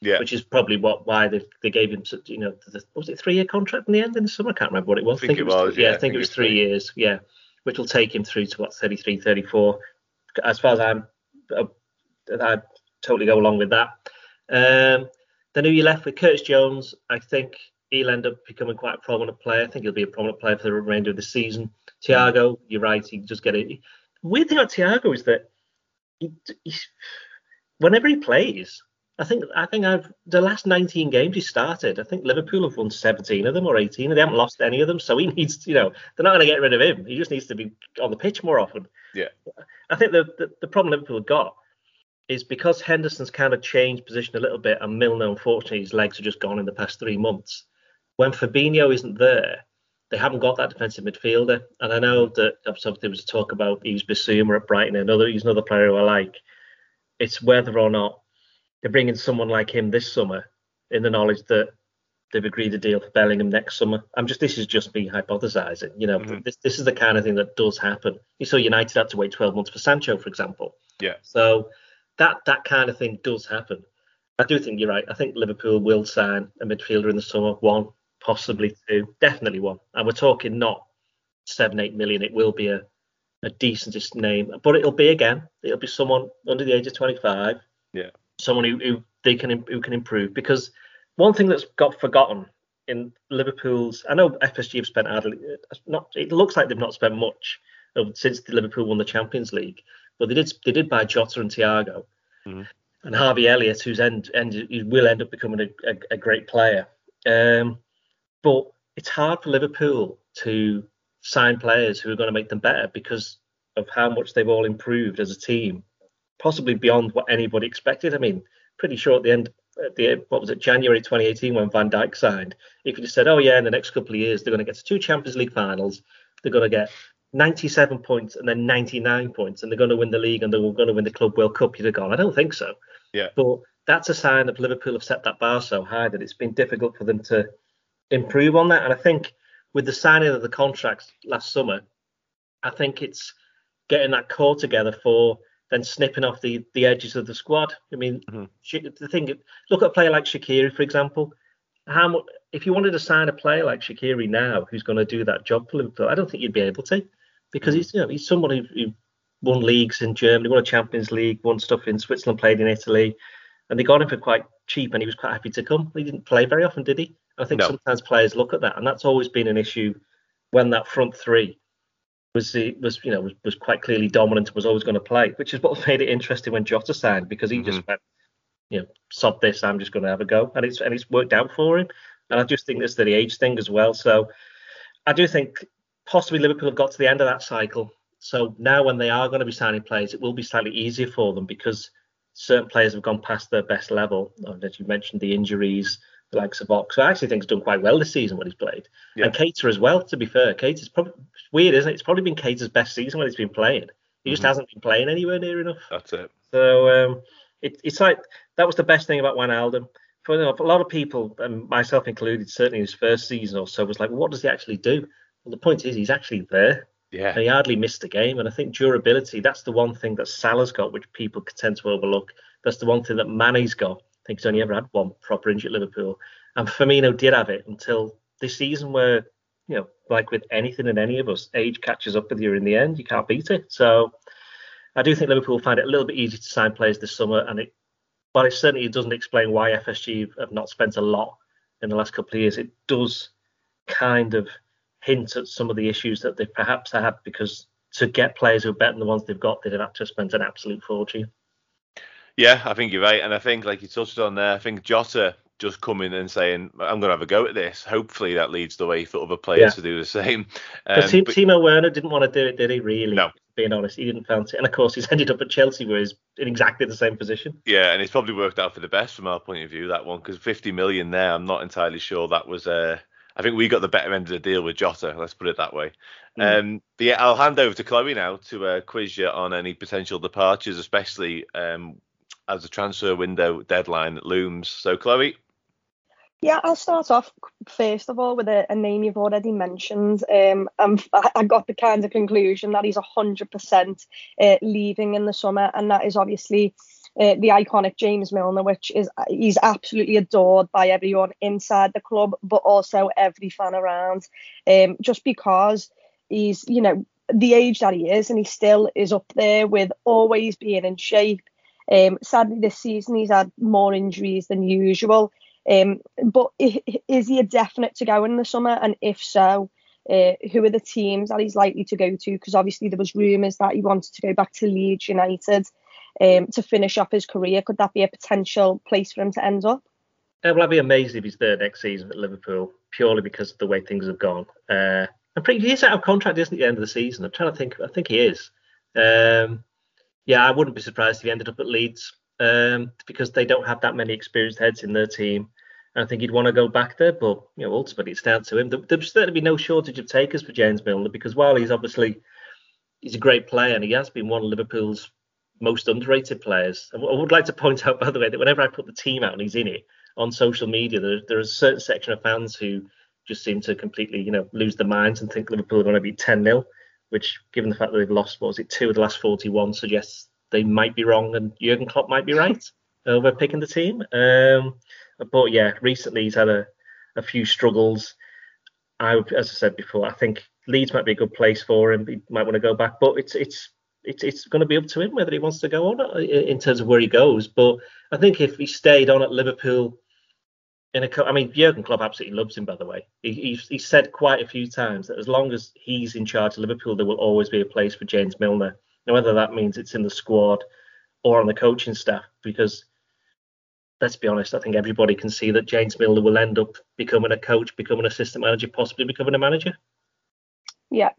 yeah, which is probably what why they they gave him such you know the, was it three year contract in the end in the summer I can't remember what it was I think it was, yeah, yeah, I think it was three years yeah which will take him through to what 33 34 as far as I'm uh, I totally go along with that. Um then who you left with? Curtis Jones. I think he'll end up becoming quite a prominent player. I think he'll be a prominent player for the remainder of the season. Thiago you're right he just get it. Weird thing about Thiago is that he, whenever he plays I think I think I've the last 19 games he started. I think Liverpool have won 17 of them or 18. They haven't lost any of them, so he needs. You know, they're not going to get rid of him. He just needs to be on the pitch more often. Yeah. I think the the, the problem Liverpool have got is because Henderson's kind of changed position a little bit, and Milner, unfortunately, his legs are just gone in the past three months. When Fabinho isn't there, they haven't got that defensive midfielder. And I know that there was a talk about he's Bissouma at Brighton, another he's another player who I like. It's whether or not they're bringing someone like him this summer in the knowledge that they've agreed a deal for Bellingham next summer. I'm just this is just me hypothesizing. You know, Mhm. this this is the kind of thing that does happen. You saw United had to wait 12 months for Sancho, for example. Yeah. So that that kind of thing does happen. I do think you're right. I think Liverpool will sign a midfielder in the summer, one, possibly two, definitely one. And we're talking not seven, eight million, it will be a, a decentest name. But it'll be again, it'll be someone under the age of 25. Yeah. Someone who, who they can who can improve because one thing that's got forgotten in Liverpool's, I know FSG have spent hardly, not. It looks like they've not spent much since the Liverpool won the Champions League, but they did they did buy Jota and Thiago, mm-hmm. and Harvey Elliott, who's end, end will end up becoming a, a, a great player. Um, but it's hard for Liverpool to sign players who are going to make them better because of how much they've all improved as a team, possibly beyond what anybody expected. I mean, pretty sure at the end, at the what was it, January 2018 when Van Dijk signed, if you just said, oh yeah, in the next couple of years they're going to get to two Champions League finals, they're going to get 97 points and then 99 points, and they're going to win the league and they're going to win the Club World Cup, you'd have gone, I don't think so. Yeah. But that's a sign that Liverpool have set that bar so high that it's been difficult for them to improve on that. And I think with the signing of the contracts last summer, I think it's getting that core together for then snipping off the the edges of the squad. I mean, mm-hmm. the thing, look at a player like Shaqiri, for example. How much, if you wanted to sign a player like Shaqiri now, who's going to do that job for Liverpool, I don't think you'd be able to, because mm-hmm. he's you know he's someone who, who won leagues in Germany, won a Champions League, won stuff in Switzerland, played in Italy, and they got him for quite cheap, and he was quite happy to come. He didn't play very often, did he? I think no. sometimes players look at that, and that's always been an issue when that front three was he was you know was, was quite clearly dominant and was always going to play, which is what <laughs> made it interesting when Jota signed because he mm-hmm. just went, you know, sod this, I'm just going to have a go, and it's and it's worked out for him. And I just think it's the age thing as well. So I do think possibly Liverpool have got to the end of that cycle. So now when they are going to be signing players, it will be slightly easier for them because certain players have gone past their best level. And as you mentioned, the injuries, the likes of Ox, who I actually think has done quite well this season when he's played. Yeah. And Keita as well, to be fair. Keita's probably weird, isn't it? It's probably been Keita's best season when he's been playing. He just mm-hmm. hasn't been playing anywhere near enough. That's it. So um, it, it's like that was the best thing about Wijnaldum. For, you know, for a lot of people, and myself included, certainly his first season or so, was like, well, what does he actually do? Well, the point is, he's actually there. Yeah. And he hardly missed a game. And I think durability, that's the one thing that Salah's got, which people tend to overlook. That's the one thing that Mane's got. Think he's only ever had one proper injury at Liverpool. And Firmino did have it until this season, where you know, like with anything and any of us, age catches up with you in the end. You can't beat it. So I do think Liverpool find it a little bit easier to sign players this summer, and it, but it certainly doesn't explain why FSG have not spent a lot in the last couple of years. It does kind of hint at some of the issues that they perhaps have because to get players who are better than the ones they've got, they'd have to spend an absolute fortune. Yeah, I think you're right, and I think like you touched on there, I think Jota just coming and saying, I'm going to have a go at this. Hopefully that leads the way for other players yeah. to do the same. <laughs> Um, but Timo Werner didn't want to do it, did he, really? No. Being honest, he didn't fancy it. And of course, he's <laughs> ended up at Chelsea where he's in exactly the same position. Yeah, and it's probably worked out for the best from our point of view, that one, because 50 million there, I'm not entirely sure that was. Uh, I think we got the better end of the deal with Jota. Let's put it that way. Mm. Um, but yeah, I'll hand over to Chloe now to uh, quiz you on any potential departures, especially um, as the transfer window deadline looms. So, Chloe, yeah, I'll start off first of all with a, a name you've already mentioned. Um, I got the kind of conclusion that he's 100% uh, leaving in the summer, and that is obviously uh, the iconic James Milner, which is he's absolutely adored by everyone inside the club, but also every fan around. Um, just because he's, you know, the age that he is, and he still is up there with always being in shape. Um, sadly, this season he's had more injuries than usual. Um, but is he a definite to go in the summer? And if so, uh, who are the teams that he's likely to go to? Because obviously there was rumours that he wanted to go back to Leeds United um, to finish off his career. Could that be a potential place for him to end up? Uh, well, I'd be amazed if he's there next season at Liverpool, purely because of the way things have gone. Uh, I'm pretty, he is out of contract, isn't he, at the end of the season? I'm trying to think. I think he is. Um, yeah, I wouldn't be surprised if he ended up at Leeds um, because they don't have that many experienced heads in their team. And I think he'd want to go back there, but you know, ultimately it's down to him. There, there's certainly be no shortage of takers for James Milner because while he's obviously he's a great player and he has been one of Liverpool's most underrated players. I would like to point out, by the way, that whenever I put the team out and he's in it on social media, there, there is a certain section of fans who just seem to completely, you know, lose their minds and think Liverpool are going to be 10 0, which, given the fact that they've lost, what was it, two of the last 41, suggests they might be wrong and Jurgen Klopp might be right <laughs> over picking the team. Um, but yeah, recently he's had a, a few struggles. I, as I said before, I think Leeds might be a good place for him. He might want to go back, but it's it's it's it's going to be up to him whether he wants to go on in terms of where he goes. But I think if he stayed on at Liverpool in a, I mean, Jurgen Klopp absolutely loves him. By the way, he, he he said quite a few times that as long as he's in charge of Liverpool, there will always be a place for James Milner. Now, whether that means it's in the squad or on the coaching staff, because let's be honest, I think everybody can see that James Milner will end up becoming a coach, becoming an assistant manager, possibly becoming a manager. Yeah,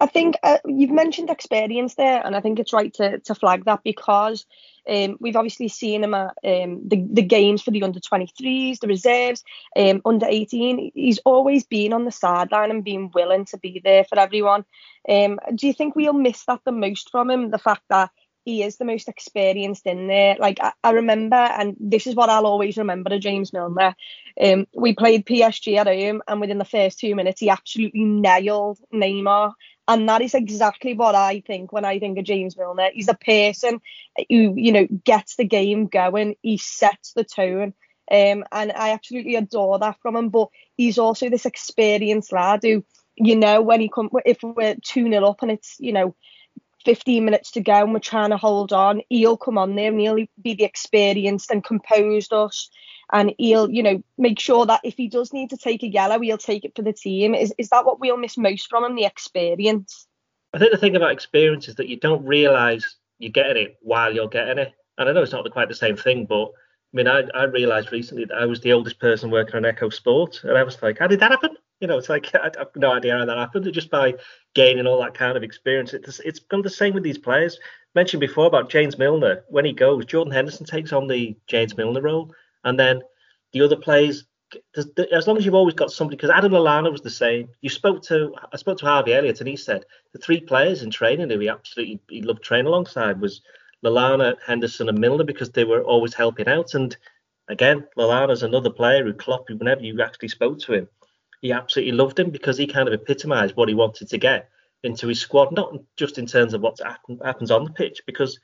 I think uh, you've mentioned experience there, and I think it's right to, to flag that because um, we've obviously seen him at um, the, the games for the under 23s, the reserves, um, under 18. He's always been on the sideline and been willing to be there for everyone. Um, do you think we'll miss that the most from him? The fact that he is the most experienced in there. Like I, I, remember, and this is what I'll always remember of James Milner. Um, we played PSG at home, and within the first two minutes, he absolutely nailed Neymar. And that is exactly what I think when I think of James Milner. He's a person who, you know, gets the game going. He sets the tone. Um, and I absolutely adore that from him. But he's also this experienced lad who, you know, when he come if we're 2 0 up and it's, you know, 15 minutes to go and we're trying to hold on, he'll come on there and he'll be the experienced and composed us. And he'll, you know, make sure that if he does need to take a yellow, he'll take it for the team. Is is that what we'll miss most from him, the experience? I think the thing about experience is that you don't realise you're getting it while you're getting it. And I know it's not quite the same thing, but I mean, I, I realised recently that I was the oldest person working on Echo Sport, and I was like, how did that happen? You know, it's like I, have no idea how that happened. Just by gaining all that kind of experience, it's it's gone the same with these players. Mentioned before about James Milner, when he goes, Jordan Henderson takes on the James Milner role, and then the other players. As long as you've always got somebody, because Adam Lallana was the same. You spoke to, I spoke to Harvey Elliott, and he said the three players in training who he absolutely he loved training alongside was Lallana, Henderson, and Milner because they were always helping out. And again, Lallana's another player who Klopp, whenever you actually spoke to him, he absolutely loved him because he kind of epitomised what he wanted to get into his squad, not just in terms of what happens on the pitch, because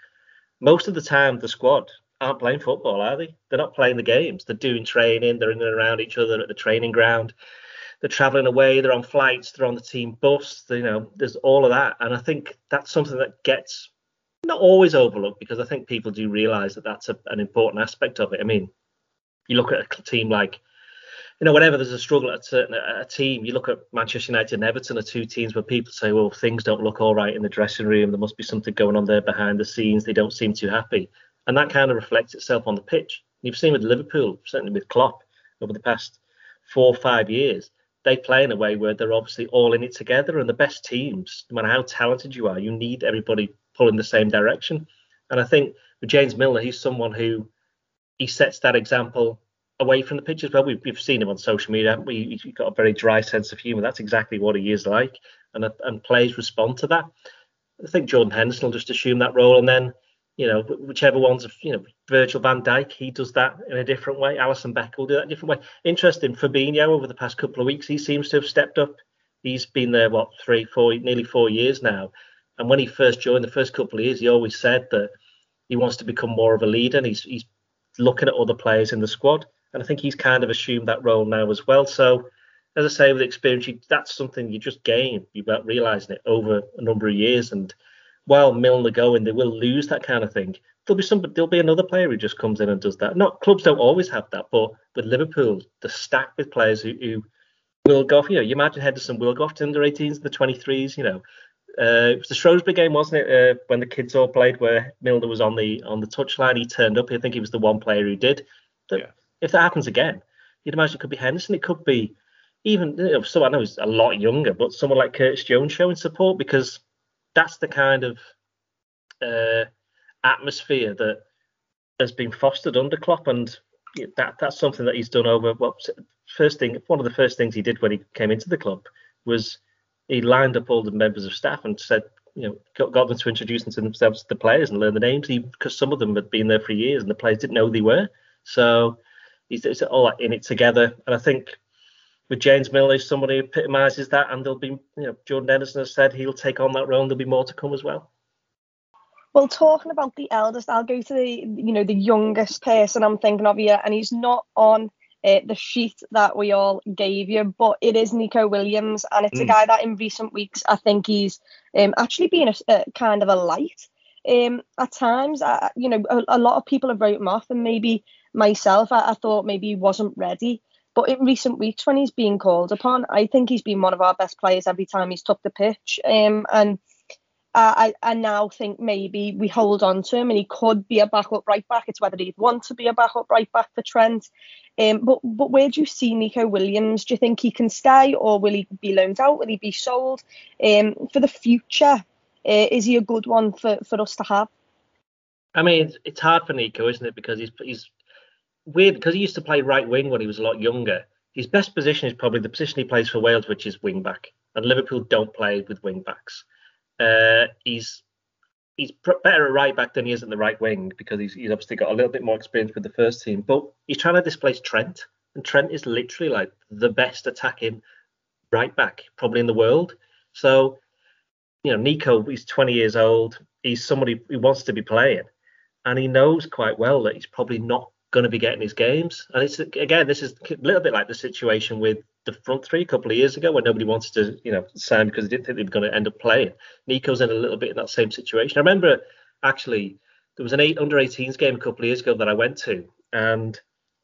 most of the time the squad aren't playing football, are they? They're not playing the games. They're doing training. They're in and around each other at the training ground. They're traveling away. They're on flights. They're on the team bus. You know, there's all of that, and I think that's something that gets not always overlooked because I think people do realise that that's a, an important aspect of it. I mean, you look at a team like you know, whenever there's a struggle at a a team, you look at Manchester United and Everton are two teams where people say, well, things don't look all right in the dressing room. There must be something going on there behind the scenes. They don't seem too happy. And that kind of reflects itself on the pitch. You've seen with Liverpool, certainly with Klopp, over the past four or five years, they play in a way where they're obviously all in it together. And the best teams, no matter how talented you are, you need everybody pulling the same direction. And I think with James Milner, he's someone who he sets that example away from the pitch as well. We've, we've seen him on social media. We, he's got a very dry sense of humour. That's exactly what he is like, and and players respond to that. I think Jordan Henderson will just assume that role, and then you know whichever one's you know Virgil Van Dijk, he does that in a different way. Alisson Beck will do that in a different way. Interesting, Fabinho over the past couple of weeks, he seems to have stepped up. He's been there what three, four, nearly four years now, and when he first joined, the first couple of years, he always said that he wants to become more of a leader, and he's he's looking at other players in the squad. And I think he's kind of assumed that role now as well. So, as I say, with experience, you, that's something you just gain You're about realizing it over a number of years. And while Milner going, they will lose that kind of thing. There'll be some, there'll be another player who just comes in and does that. Not clubs don't always have that, but with Liverpool, the stack with players who, who will go off. You know, you imagine Henderson will go off to under 18s, the 23s. You know, uh, it was the Shrewsbury game, wasn't it? Uh, when the kids all played, where Milner was on the on the touchline, he turned up. I think he was the one player who did. yeah if that happens again, you'd imagine it could be Henderson. It could be even you know, so I know he's a lot younger, but someone like Curtis Jones showing support because that's the kind of uh, atmosphere that has been fostered under Klopp, and that that's something that he's done over. Well, first thing, one of the first things he did when he came into the club was he lined up all the members of staff and said, you know, got, got them to introduce themselves to the players and learn the names. because some of them had been there for years and the players didn't know who they were. So it's all in it together. And I think with James Milner, somebody who epitomises that, and there'll be, you know, Jordan Henderson has said he'll take on that role, and there'll be more to come as well. Well, talking about the eldest, I'll go to the, you know, the youngest person I'm thinking of here, and he's not on uh, the sheet that we all gave you, but it is Neco Williams, and it's mm. a guy that in recent weeks I think he's um, actually been a, a, kind of a light. Um, at times, I, you know, a, a, lot of people have wrote him off, and maybe myself, I, I thought maybe he wasn't ready. But in recent weeks, when he's been called upon, I think he's been one of our best players every time he's took the pitch. Um, and I, I now think maybe we hold on to him and he could be a backup right back. It's whether he'd want to be a backup right back for Trent. Um, but but where do you see Neco Williams? Do you think he can stay or will he be loaned out? Will he be sold? Um, for the future, uh, is he a good one for, for us to have? I mean, it's, it's hard for Neco, isn't it? Because he's he's weird because he used to play right wing when he was a lot younger. His best position is probably the position he plays for Wales, which is wing back. And Liverpool don't play with wing backs. Uh, he's he's better at right back than he is in the right wing because he's, he's obviously got a little bit more experience with the first team. But he's trying to displace Trent, and Trent is literally like the best attacking right back probably in the world. So, you know, Neco, he's 20 years old. He's somebody who wants to be playing, and he knows quite well that he's probably not going to be getting his games. And it's again, this is a little bit like the situation with the front three a couple of years ago when nobody wanted to, you know, sign because they didn't think they were going to end up playing. Neco's in a little bit in that same situation. I remember actually there was an eight under 18s game a couple of years ago that I went to, and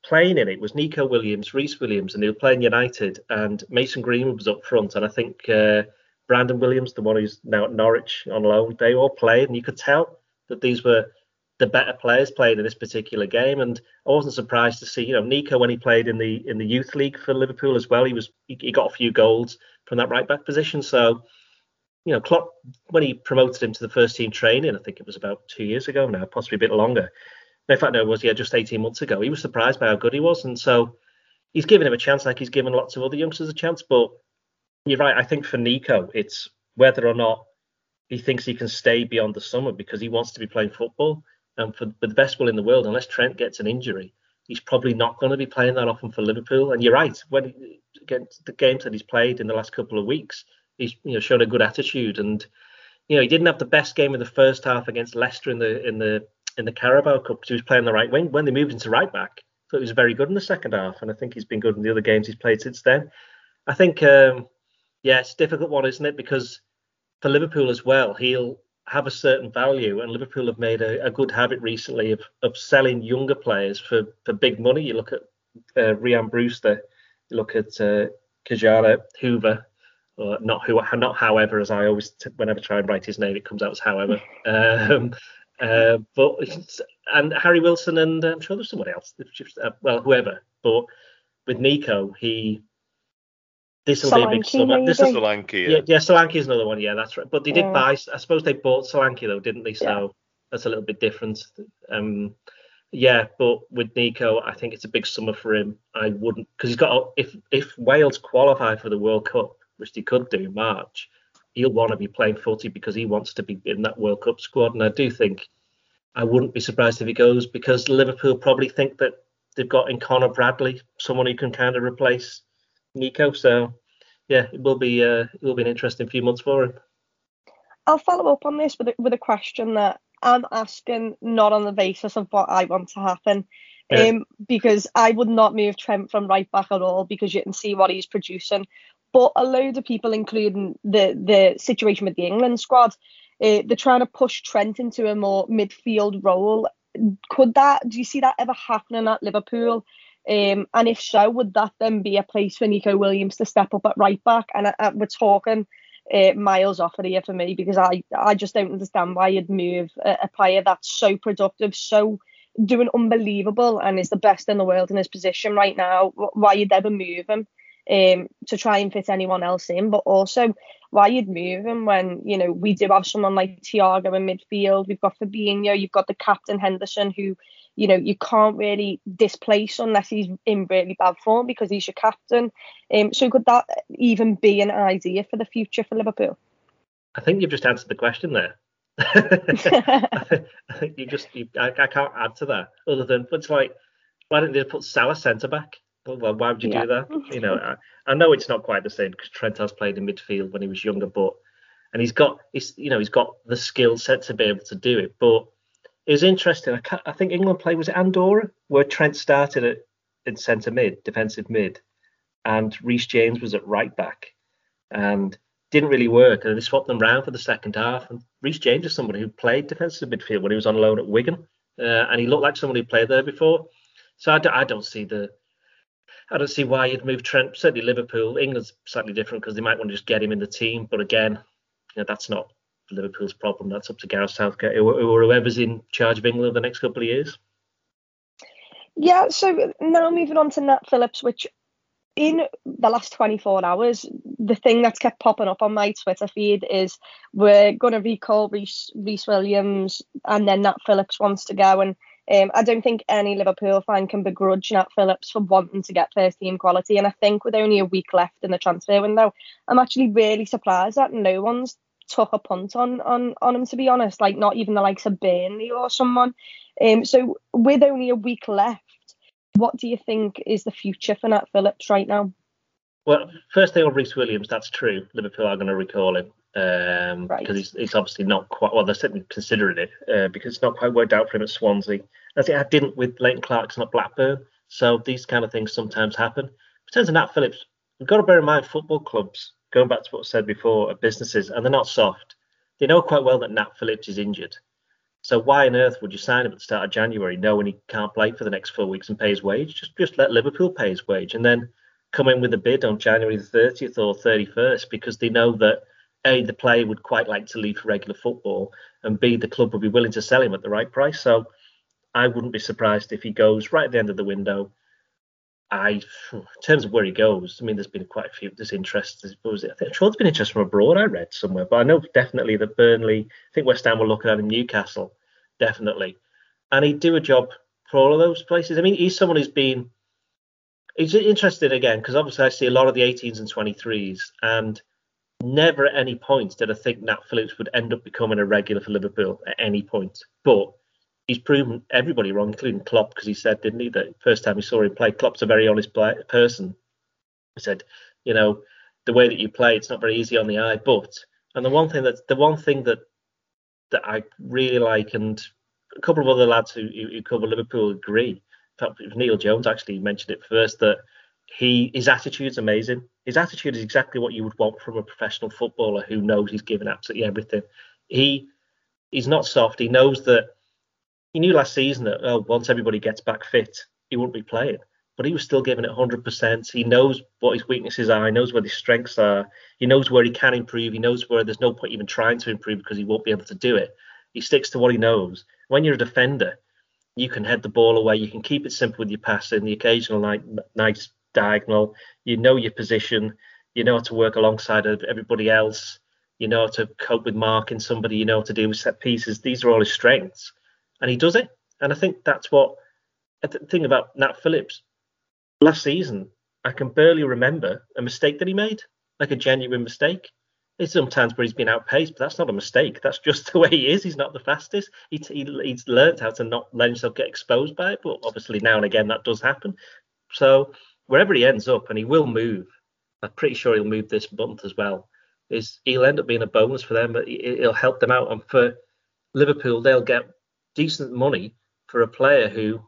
playing in it was Neco Williams, Rhys Williams, and they were playing United, and Mason Greenwood was up front, and I think uh, Brandon Williams, the one who's now at Norwich on loan, they all played, and you could tell that these were the better players played in this particular game. And I wasn't surprised to see, you know, Neco when he played in the in the youth league for Liverpool as well. He was he, he got a few goals from that right back position. So, you know, Klopp when he promoted him to the first team training, I think it was about two years ago now, possibly a bit longer. In fact, no, it was yeah, just 18 months ago. He was surprised by how good he was, and so he's given him a chance, like he's given lots of other youngsters a chance. But you're right. I think for Neco, it's whether or not he thinks he can stay beyond the summer because he wants to be playing football. And for, for the best will in the world, unless Trent gets an injury, he's probably not going to be playing that often for Liverpool. And you're right, when against the games that he's played in the last couple of weeks, he's you know shown a good attitude. And you know he didn't have the best game in the first half against Leicester in the in the in the Carabao Cup because he was playing the right wing. When they moved into right back, so he was very good in the second half. And I think he's been good in the other games he's played since then. I think um, yeah, it's a difficult one, isn't it? Because for Liverpool as well, he'll have a certain value, and Liverpool have made a, a good habit recently of, of selling younger players for, for big money. You look at uh, Ryan Brewster, you look at uh, Ki-Jana Hoever, or not who, not however, as I always t- whenever I try and write his name, it comes out as however. <laughs> Um, uh, but and Harry Wilson and I'm sure there's someone else, uh, well whoever. But with Neco, he this will be a big summer. This is Solanke. Yeah. yeah, yeah, Solanke is another one. Yeah, that's right. But they did yeah. buy. I suppose they bought Solanke though, didn't they? So yeah. that's a little bit different. Um, yeah, but with Neco, I think it's a big summer for him. I wouldn't because he's got if if Wales qualify for the World Cup, which they could do in March, he'll want to be playing footy because he wants to be in that World Cup squad. And I do think I wouldn't be surprised if he goes because Liverpool probably think that they've got in Conor Bradley someone who can kind of replace Neco. So yeah, it will be uh, it will be an interesting few months for him. I'll follow up on this with a, with a question that I'm asking not on the basis of what I want to happen. Yeah. Um, because I would not move Trent from right back at all because you can see what he's producing. But a load of people, including the the situation with the England squad, uh, they're trying to push Trent into a more midfield role. Could that? Do you see that ever happening at Liverpool? Um, and if so, would that then be a place for Neco Williams to step up at right back? And uh, uh we're talking uh, miles off of here for me because I, I just don't understand why you'd move a, a, player that's so productive, so doing unbelievable, and is the best in the world in his position right now. Why you'd ever move him um, to try and fit anyone else in, but also why you'd move him when you know we do have someone like Thiago in midfield. We've got Fabinho, you've got the captain Henderson who you know you can't really displace unless he's in really bad form because he's your captain. Um, so could that even be an idea for the future for Liverpool? I think you've just answered the question there. <laughs> <laughs> I think you just you, I, I, can't add to that other than it's like why didn't they put Salah centre back? Well, why would you yeah. do that? You know, I, I, know it's not quite the same because Trent has played in midfield when he was younger, but and he's got he's you know he's got the skill set to be able to do it, but it was interesting. I, I think England played was Andorra where Trent started at in centre mid, defensive mid, and Reece James was at right back, and didn't really work. And they swapped them round for the second half. And Reece James is somebody who played defensive midfield when he was on loan at Wigan, uh, and he looked like someone who played there before. So I don't see the I don't see why you'd move Trent. Certainly Liverpool. England's slightly different because they might want to just get him in the team. But again, you know, that's not Liverpool's problem. That's up to Gareth Southgate or, or whoever's in charge of England the next couple of years. Yeah, so now moving on to Nat Phillips, which in the last 24 hours, the thing that's kept popping up on my Twitter feed is we're going to recall Rhys, Rhys Williams and then Nat Phillips wants to go. And um, I don't think any Liverpool fan can begrudge Nat Phillips for wanting to get first team quality. And I think with only a week left in the transfer window, I'm actually really surprised that no one's took a punt on on on him to be honest. Like not even the likes of Burnley or someone. Um, so with only a week left, what do you think is the future for Nat Phillips right now? Well, first thing on Rhys Williams, that's true. Liverpool are going to recall him um, right. because he's, he's obviously not quite well. They're certainly considering it uh, because it's not quite worked out for him at Swansea. As it didn't with Leighton Clarkson at Blackburn. So these kind of things sometimes happen. In terms of Nat Phillips, we've got to bear in mind football clubs going back to what I said before, businesses, and they're not soft. They know quite well that Nat Phillips is injured. So why on earth would you sign him at the start of January, knowing he can't play for the next four weeks and pay his wage? Just just let Liverpool pay his wage, and then come in with a bid on January the 30th or 31st because they know that a the player would quite like to leave for regular football, and b the club would be willing to sell him at the right price. So I wouldn't be surprised if he goes right at the end of the window I, <sighs> in terms of where he goes, I mean, there's been quite a few. There's interest. Was it? I'm sure there's been interest from abroad. I read somewhere, but I know definitely that Burnley. I think West Ham were looking at him. Newcastle, definitely, and he'd do a job for all of those places. I mean, he's someone who's been. He's interested again because obviously I see a lot of the 18s and 23s, and never at any point did I think Nat Phillips would end up becoming a regular for Liverpool at any point. But he's proven everybody wrong, including Klopp, because he said, didn't he, that first time he saw him play, Klopp's a very honest person. He said, you know, the way that you play, it's not very easy on the eye, but and the one thing that the one thing that that I really like, and a couple of other lads who, who cover Liverpool agree. In fact, Neil Jones actually mentioned it first that he his attitude's amazing. His attitude is exactly what you would want from a professional footballer who knows he's given absolutely everything. He he's not soft. He knows that he knew last season that oh, once everybody gets back fit, he wouldn't be playing. But he was still giving it 100%. He knows what his weaknesses are. He knows where his strengths are. He knows where he can improve. He knows where there's no point even trying to improve because he won't be able to do it. He sticks to what he knows. When you're a defender, you can head the ball away. You can keep it simple with your passing, the occasional nice, nice diagonal. You know your position. You know how to work alongside everybody else. You know how to cope with marking somebody. You know how to deal with set pieces. These are all his strengths and he does it. And I think that's what uh, the thing about Nat Phillips last season. I can barely remember a mistake that he made, like a genuine mistake. It's sometimes where he's been outpaced, but that's not a mistake. That's just <laughs> the way he is. He's not the fastest. He, he, he's learned how to not let himself get exposed by it, but obviously now and again that does happen. So wherever he ends up, and he will move, I'm pretty sure he'll move this month as well. Is he'll end up being a bonus for them, but it'll help them out. And for Liverpool, they'll get decent money for a player who,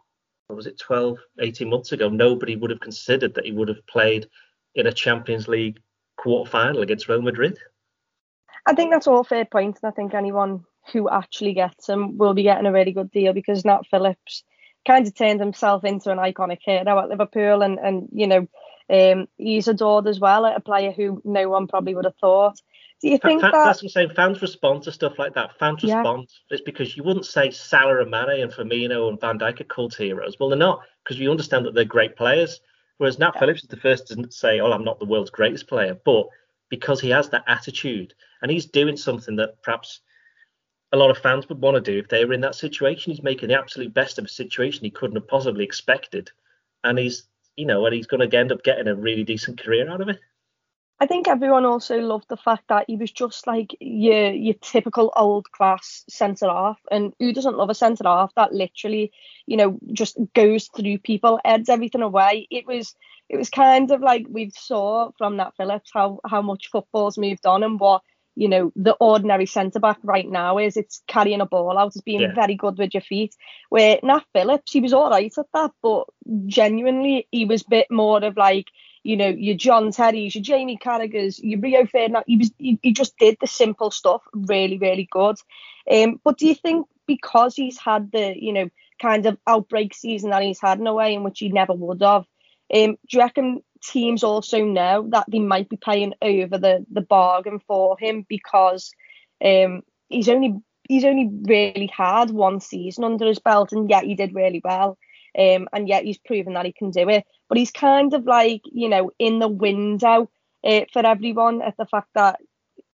what was it, 12, 18 months ago, nobody would have considered that he would have played in a Champions League quarter final against Real Madrid. I think that's all fair points, and I think anyone who actually gets him will be getting a really good deal because Nat Phillips kind of turned himself into an iconic hero at Liverpool, and and you know um, he's adored as well, a player who no one probably would have thought. Do you think that that's what I'm saying? Fans respond to stuff like that. Fans yeah. respond. It's because you wouldn't say Salah and Mane and Firmino and Van Dijk are cult heroes. Well, they're not because we understand that they're great players. Whereas Nat yeah. Phillips is the first to say, "Oh, I'm not the world's greatest player," but because he has that attitude and he's doing something that perhaps a lot of fans would want to do if they were in that situation. He's making the absolute best of a situation he couldn't have possibly expected, and he's you know, and he's going to end up getting a really decent career out of it. I think everyone also loved the fact that he was just like your your typical old class centre half, and who doesn't love a centre half that literally, you know, just goes through people, heads everything away. It was it was kind of like we saw from Nat Phillips how how much football's moved on and what you know, the ordinary centre back right now is. It's carrying a ball out, it's being yeah. very good with your feet. Where Nat Phillips, he was all right at that, but genuinely, he was a bit more of like, you know, your John Terry's, your Jamie Carragher's, your Rio Ferdinand. He was he, he just did the simple stuff really, really good. Um, but do you think because he's had the, you know, kind of outbreak season that he's had in a way in which he never would have, um, do you reckon teams also know that they might be paying over the the bargain for him because um, he's only he's only really had one season under his belt and yet he did really well. Um, and yet he's proven that he can do it. But he's kind of like, you know, in the window uh, for everyone at the fact that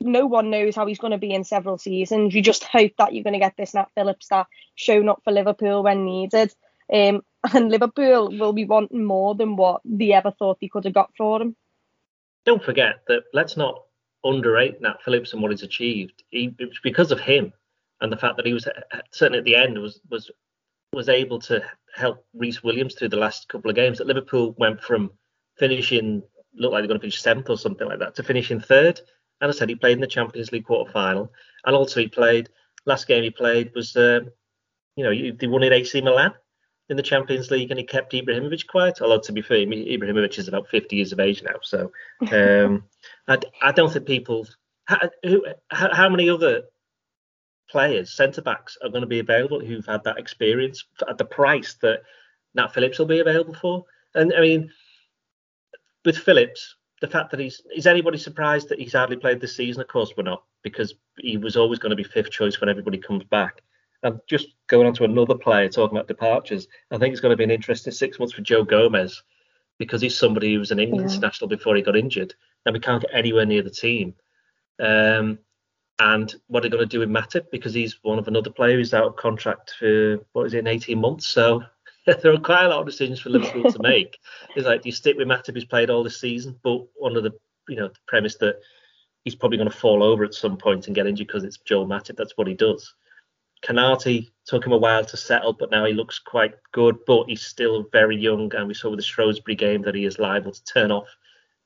no one knows how he's going to be in several seasons. You just hope that you're going to get this Nat Phillips that shown up for Liverpool when needed. Um, <laughs> and Liverpool will be wanting more than what they ever thought they could have got for him. Don't forget that let's not underrate Nat Phillips and what he's achieved. He, it was because of him and the fact that he was certainly at the end was was was able to help Rhys Williams through the last couple of games. That Liverpool went from finishing looked like they're going to finish seventh or something like that to finishing third. And I said he played in the Champions League quarter final, and also he played last game he played was um, you know they won at AC Milan in the Champions League and he kept Ibrahimovic quiet. Although to be fair, Ibrahimovic is about 50 years of age now, so <laughs> um, I, I, don't think people. How, who, how, how many other players, centre backs, are going to be available who've had that experience at the price that Nat Phillips will be available for? And I mean, with Phillips, the fact that he's is anybody surprised that he's hardly played this season? Of course, we're not, because he was always going to be fifth choice when everybody comes back. And just going on to another player talking about departures, I think it's going to be an interesting six months for Joe Gomez because he's somebody who was an England yeah. international before he got injured, and we can't get anywhere near the team. Um, and what are they going to do with Matip because he's one of another player who's out of contract for what is it, in 18 months? So <laughs> there are quite a lot of decisions for Liverpool to make. <laughs> It's like, do you stick with Matip who's played all this season, but under the you know the premise that he's probably going to fall over at some point and get injured because it's Joel Matip. That's what he does. Konaté took him a while to settle, but now he looks quite good. But he's still very young, and we saw with the Shrewsbury game that he is liable to turn off.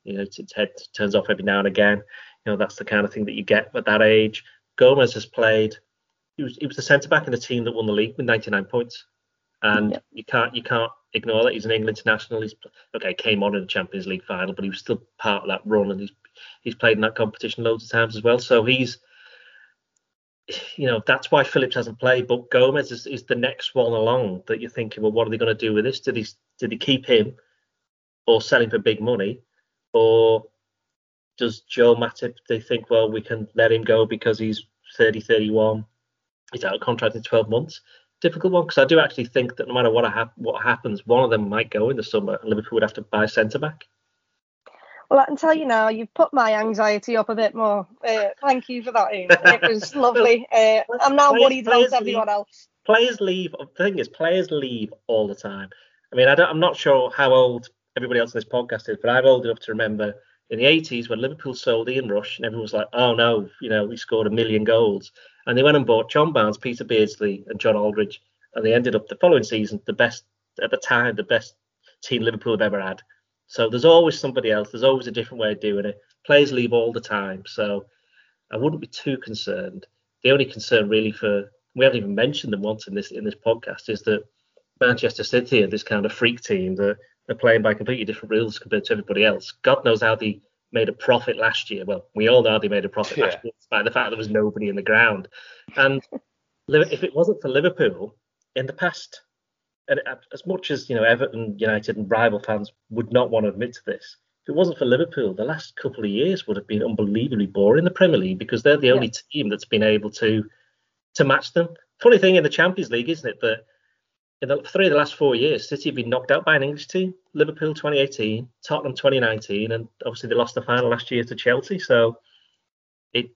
You know, his head turns off every now and again. You know, that's the kind of thing that you get at that age. Gomez has played. He was, he was the centre back in the team that won the league with 99 points, and yeah. you can't you can't ignore that he's an England international. He's okay, came on in the Champions League final, but he was still part of that run, and he's he's played in that competition loads of times as well. So he's you know that's why Phillips hasn't played, but Gomez is, is the next one along that you're thinking, well, what are they going to do with this? Did he did he keep him, or sell him for big money, or does Joe Matip they think, well, we can let him go because he's 30, 31, he's out of contract in 12 months? Difficult one because I do actually think that no matter what ha- what happens, one of them might go in the summer, and Liverpool would have to buy centre back. Well, I can tell you now, you've put my anxiety up a bit more. Uh, thank you for that, Ian. It was <laughs> lovely. Uh, I'm now players, worried about everyone else. Players leave. The thing is, players leave all the time. I mean, I am not sure how old everybody else in this podcast is, but I'm old enough to remember in the 80s when Liverpool sold Ian Rush, and everyone was like, "Oh no, you know, we scored a million goals," and they went and bought John Barnes, Peter Beardsley, and John Aldridge, and they ended up the following season the best at the time, the best team Liverpool have ever had. So there's always somebody else. There's always a different way of doing it. Players leave all the time, so I wouldn't be too concerned. The only concern really for we haven't even mentioned them once in this in this podcast is that Manchester City are this kind of freak team that they're playing by completely different rules compared to everybody else. God knows how they made a profit last year. Well, we all know they made a profit yeah. last year, despite the fact there was nobody in the ground. And <laughs> if it wasn't for Liverpool in the past and uh, as much as you know Everton, United, and rival fans would not want to admit to this, if it wasn't for Liverpool, the last couple of years would have been unbelievably boring in the Premier League because they're the only yeah. team that's been able to to match them. Funny thing in the Champions League, isn't it, that in the three of the last four years, City have been knocked out by an English team. Liverpool 2018, Tottenham 2019, and obviously they lost the final last year to Chelsea. So it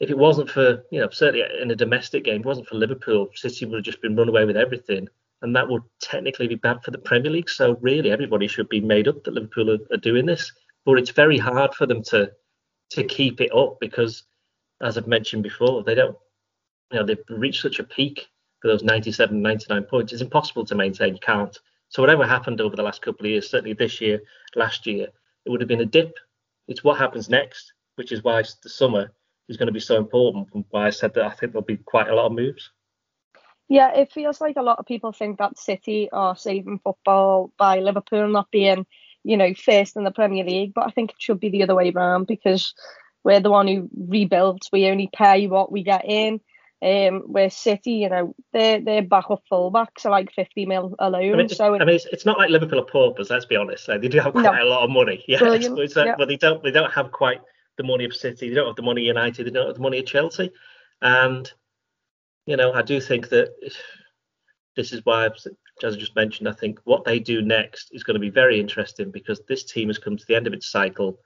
if it wasn't for, you know, certainly in a domestic game, it wasn't for Liverpool, City would have just been run away with everything and that would technically be bad for the Premier League. So really, everybody should be made up that Liverpool are, are, doing this, but it's very hard for them to to keep it up because, as I've mentioned before, they don't, you know, they've reached such a peak for those 97, 99 points. It's impossible to maintain. You can't. So whatever happened over the last couple of years, certainly this year, last year, it would have been a dip. It's what happens next, which is why the summer is going to be so important. And why I said that I think there'll be quite a lot of moves. Yeah, it feels like a lot of people think that City are saving football by Liverpool not being, you know, first in the Premier League. But I think it should be the other way around because we're the one who rebuilt. We only pay what we get in. Um, where City, you know, their their backup fullbacks are like 50 mil alone. I mean, so I mean, it's, it's not like Liverpool are paupers. Let's be honest. Like, they do have quite no. a lot of money. Yeah, but they don't they don't have quite the money of City. They don't have the money of United. They don't have the money of Chelsea. And you know, I do think that this is why, as I just mentioned, I think what they do next is going to be very interesting because this team has come to the end of its cycle.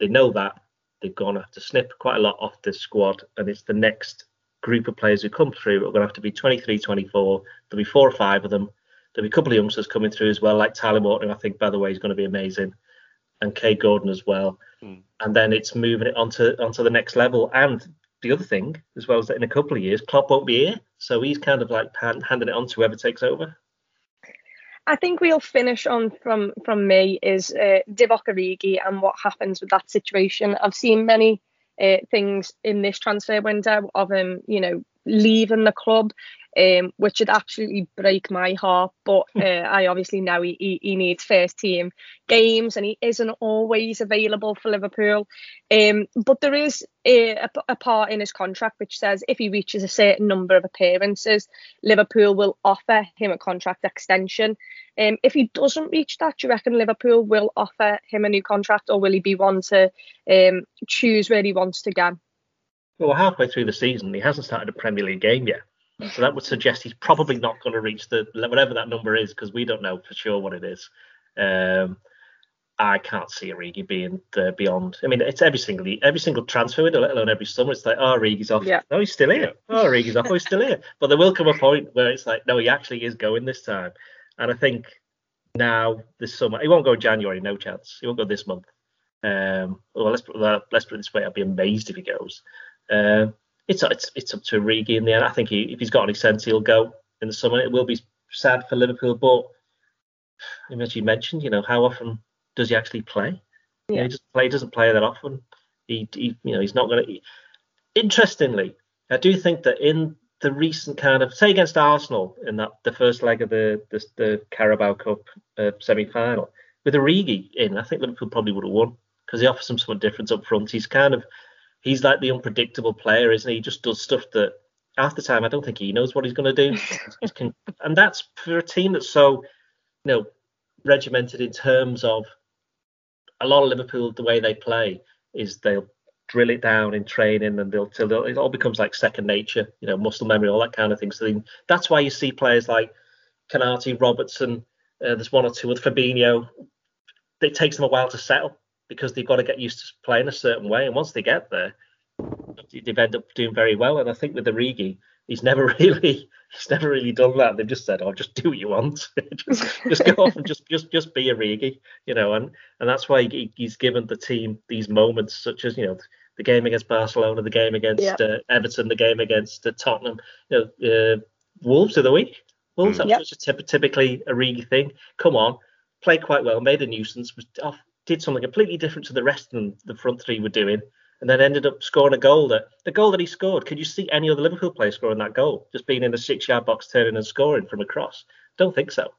They know that they've gone to have to snip quite a lot off the squad, and it's the next group of players who come through are going to have to be 23, 24. There'll be four or five of them. There'll be a couple of youngsters coming through as well, like Tyler Morton, I think, by the way, is going to be amazing, and Kaide Gordon as well. Hmm. And then it's moving it onto onto the next level. And the other thing, as well, is that in a couple of years, Klopp won't be here, so he's kind of like hand, handing it on to whoever takes over. I think we'll finish on from from me is uh, Divock Origi and what happens with that situation. I've seen many uh, things in this transfer window of him, you know, leaving the club, um, which would absolutely break my heart. But uh, I obviously know he, he, he, needs first team games and he isn't always available for Liverpool. Um, but there is a, a, part in his contract which says if he reaches a certain number of appearances, Liverpool will offer him a contract extension. Um, if he doesn't reach that, do you reckon Liverpool will offer him a new contract or will he be one to um, choose where he wants to go? Well, halfway through the season, he hasn't started a Premier League game yet. So that would suggest he's probably not going to reach the whatever that number is because we don't know for sure what it is. Um, I can't see Origi being beyond. I mean, it's every single every single transfer window, let alone every summer. It's like, oh, Origi's off. Yeah. No, he's still here. Oh, Origi's off. Oh, he's still here. <laughs> But there will come a point where it's like, no, he actually is going this time. And I think now this summer, he won't go in January, no chance. He won't go this month. Um, well, let's put, let's put it this way: I'd be amazed if he goes. Um, it's it's it's up to Origi in the end. I think he, if he's got any sense, he'll go in the summer. It will be sad for Liverpool, but as you mentioned, you know, how often does he actually play? Yeah. You know, he doesn't play. Doesn't play that often. He, he you know, he's not going to. Interestingly, I do think that in the recent kind of say against Arsenal in that the first leg of the the, the Carabao Cup uh, semi-final with Origi in, I think Liverpool probably would have won because he offers them something different up front. He's kind of he's like the unpredictable player, isn't he? He just does stuff that half the time I don't think he knows what he's going to do. <laughs> and that's for a team that's so, you know, regimented in terms of a lot of Liverpool. The way they play is they'll drill it down in training and they'll till it all becomes like second nature, you know, muscle memory, all that kind of thing. So then, that's why you see players like Konaté, Robertson. Uh, there's one or two with Fabinho. It takes them a while to settle because they've got to get used to playing a certain way. And once they get there, they've ended up doing very well. And I think with Origi, he's never <laughs> really he's never really done that. They've just said, "Oh, just do what you want, <laughs> just, just go off and just just just be Origi," you know. And and that's why he, he's given the team these moments, such as you know the game against Barcelona, the game against yeah. uh, Everton, the game against uh, Tottenham, you know, uh, Wolves of the week. Wolves, mm. that's yep. a typically Origi thing. Come on, played quite well, made a nuisance, was off did something completely different to the rest of the front three were doing, and then ended up scoring a goal that the goal that he scored. Could you see any other Liverpool player scoring that goal? Just being in the six yard box, turning and scoring from across? Don't think so.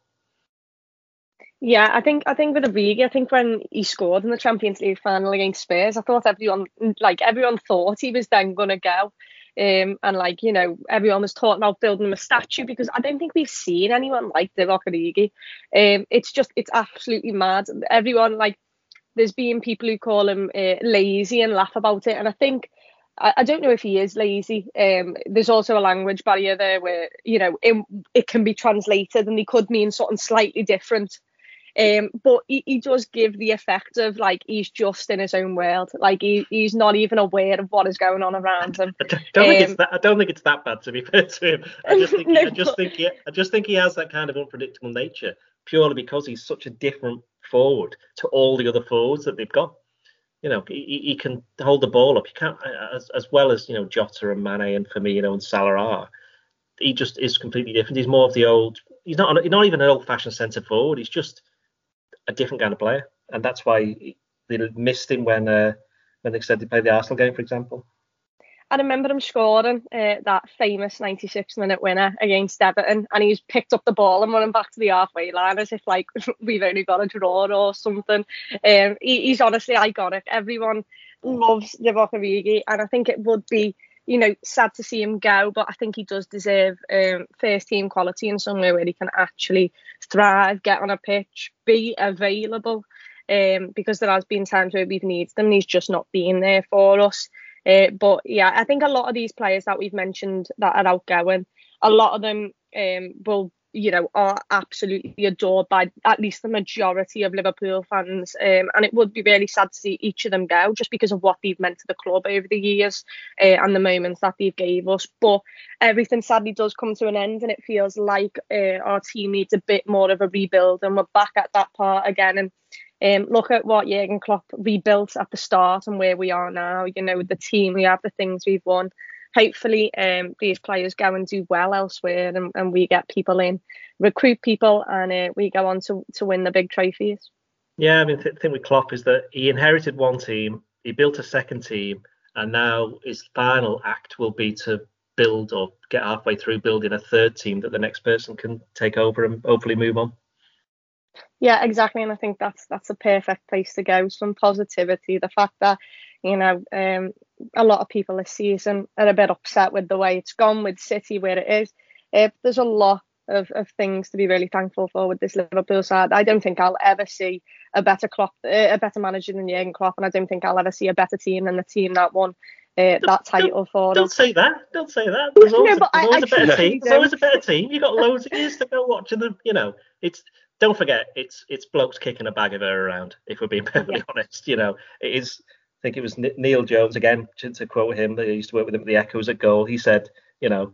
Yeah, I think I think with Origi, I think when he scored in the Champions League final against Spurs, I thought everyone like everyone thought he was then gonna go. Um, and like you know, everyone was talking about building him a statue because I don't think we've seen anyone like Divock Origi. Um, it's just it's absolutely mad. Everyone like there's been people who call him uh, lazy and laugh about it, and I think I, I don't know if he is lazy. Um, there's also a language barrier there where you know it, it can be translated and he could mean something slightly different. Um, but he, he does give the effect of like he's just in his own world, like he, he's not even aware of what is going on around him. <laughs> I don't, don't um, think it's um, that. I don't think it's that bad to be fair to him. I just think, no, <laughs> I just think, he, I just think he has that kind of unpredictable nature purely because he's such a different forward to all the other forwards that they've got. You know, he, he can hold the ball up. He can't, as, as well as you know, Jota and Mane and Firmino and Salah are. He just is completely different. He's more of the old. He's not. He's not even an old-fashioned centre forward. He's just a different kind of player, and that's why they missed him when uh, when they said they played the Arsenal game, for example. I remember him scoring uh, that famous 96 minute winner against Everton, and he's picked up the ball and running back to the halfway line as if like <laughs> we've only got a draw or something. Um, he, he's honestly iconic. Everyone loves Divock Origi, and I think it would be you know, sad to see him go, but I think he does deserve um, first team quality in somewhere where he can actually thrive, get on a pitch, be available. Um, because there has been times where we've needed them, he's just not been there for us. Uh, but yeah, I think a lot of these players that we've mentioned that are outgoing, a lot of them um, will you know, are absolutely adored by at least the majority of Liverpool fans. Um, and it would be really sad to see each of them go just because of what they've meant to the club over the years uh, and the moments that they've gave us. But everything sadly does come to an end, and it feels like uh, our team needs a bit more of a rebuild, and we're back at that part again. And um, look at what Jurgen Klopp rebuilt at the start and where we are now. You know, the team we have, the things we've won hopefully um, these players go and do well elsewhere and, and we get people in, recruit people, and uh, we go on to, to win the big trophies. Yeah, I mean, the thing with Klopp is that he inherited one team, he built a second team, and now his final act will be to build or get halfway through building a third team that the next person can take over and hopefully move on. Yeah, exactly, and I think that's that's a perfect place to go. Some positivity, the fact that you know um, a lot of people this season are a bit upset with the way it's gone with City where it is. Uh, there's a lot of, of things to be really thankful for with this Liverpool side. I don't think I'll ever see a better Klopp, uh, a better manager than Jurgen Klopp, and I don't think I'll ever see a better team than the team that won uh, that title don't, for Don't us. say that. Don't say that. There's always, no, but there's always I, a better team. There's always a better team. You've got loads of years to go watching them. You know, it's don't forget it's it's blokes kicking a bag of air around. If we're being perfectly Yeah. <laughs> honest, you know, it is. I think it was Neil Jones again to, to quote him. They used to work with him at the Echoes at goal. He said, you know,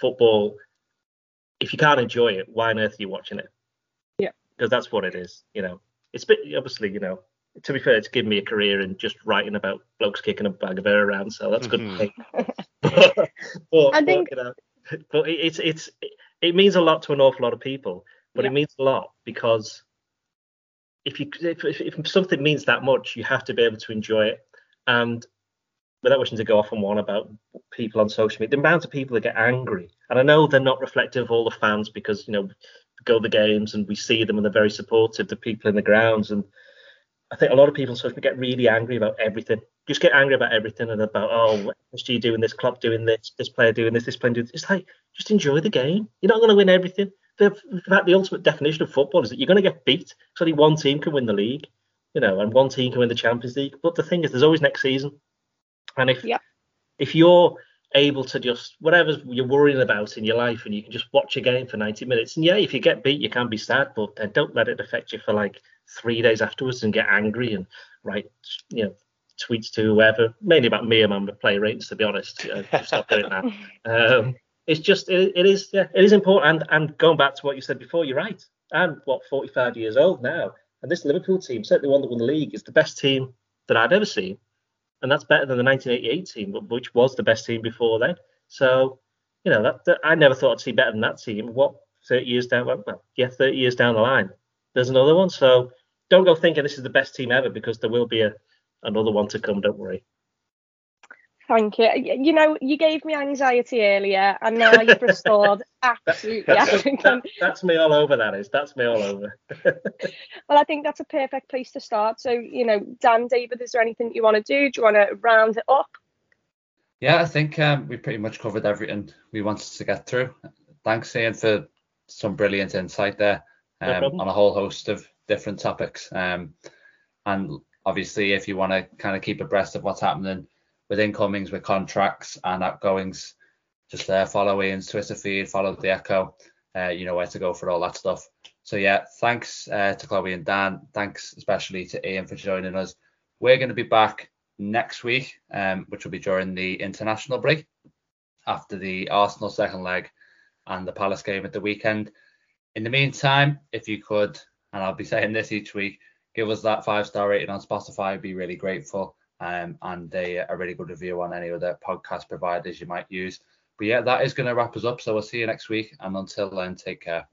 football. If you can't enjoy it, why on earth are you watching it? Yeah. Because that's what it is. You know, it's bit obviously. You know, to be fair, it's given me a career in just writing about blokes kicking a bag of air around, so that's a good. Mm-hmm. Thing. <laughs> <laughs> but, but, I think- you know, but it- it's it's it means a lot to an awful lot of people, but Yeah. it means a lot because if you if, if, if something means that much, you have to be able to enjoy it. And without wishing to go off on one about people on social media, the amount of people that get angry, and I know they're not reflective of all the fans because you know go to the games and we see them and they're very supportive. The people in the grounds and I think a lot of people sort of get really angry about everything. Just get angry about everything and about oh, what's FSG doing this, Klopp doing this, this player doing this, this player doing this. It's like just enjoy the game. You're not going to win everything. The, in fact, the ultimate definition of football is that you're going to get beat. So only one team can win the league, you know, and one team can win the Champions League. But the thing is, there's always next season. And if if you're able to just whatever you're worrying about in your life and you can just watch a game for 90 minutes and yeah if you get beat you can be sad but then don't let it affect you for like three days afterwards and get angry and write you know tweets to whoever mainly about me and my play rates to be honest uh, stop doing that <laughs> um it's just it, it is yeah it is important and and going back to what you said before you're right i'm what 45 years old now and this liverpool team certainly one that won the league is the best team that i've ever seen and that's better than the 1988 team, which was the best team before then. So, you know, that, that I never thought I'd see better than that team. What 30 years down? Well, yeah, 30 years down the line, there's another one. So don't go thinking this is the best team ever because there will be a another one to come. Don't worry. Thank you. You know, you gave me anxiety earlier, and now you've restored <laughs> absolutely That's, everything. that, that's me all over. That is. That's me all over. <laughs> Well, I think that's a perfect place to start. So, you know, Dan, David, is there anything you want to do? Do you want to round it up? Yeah, I think um, we pretty much covered everything we wanted to get through. Thanks, Ian, for some brilliant insight there um, problem. on a whole host of different topics. Um, and obviously, if you want to kind of keep abreast of what's happening with incomings, with contracts and outgoings, just uh, follow Ian's Twitter feed, follow the Echo. Uh, you know where to go for all that stuff. So yeah, thanks uh, to Chloe and Dan. Thanks especially to Ian for joining us. We're going to be back next week, um, which will be during the international break after the Arsenal second leg and the Palace game at the weekend. In the meantime, if you could, and I'll be saying this each week, give us that five star rating on Spotify. I'd be really grateful. Um, and a, a really good review on any other podcast providers you might use. But yeah, that is going to wrap us up. So we'll see you next week. And until then, take care.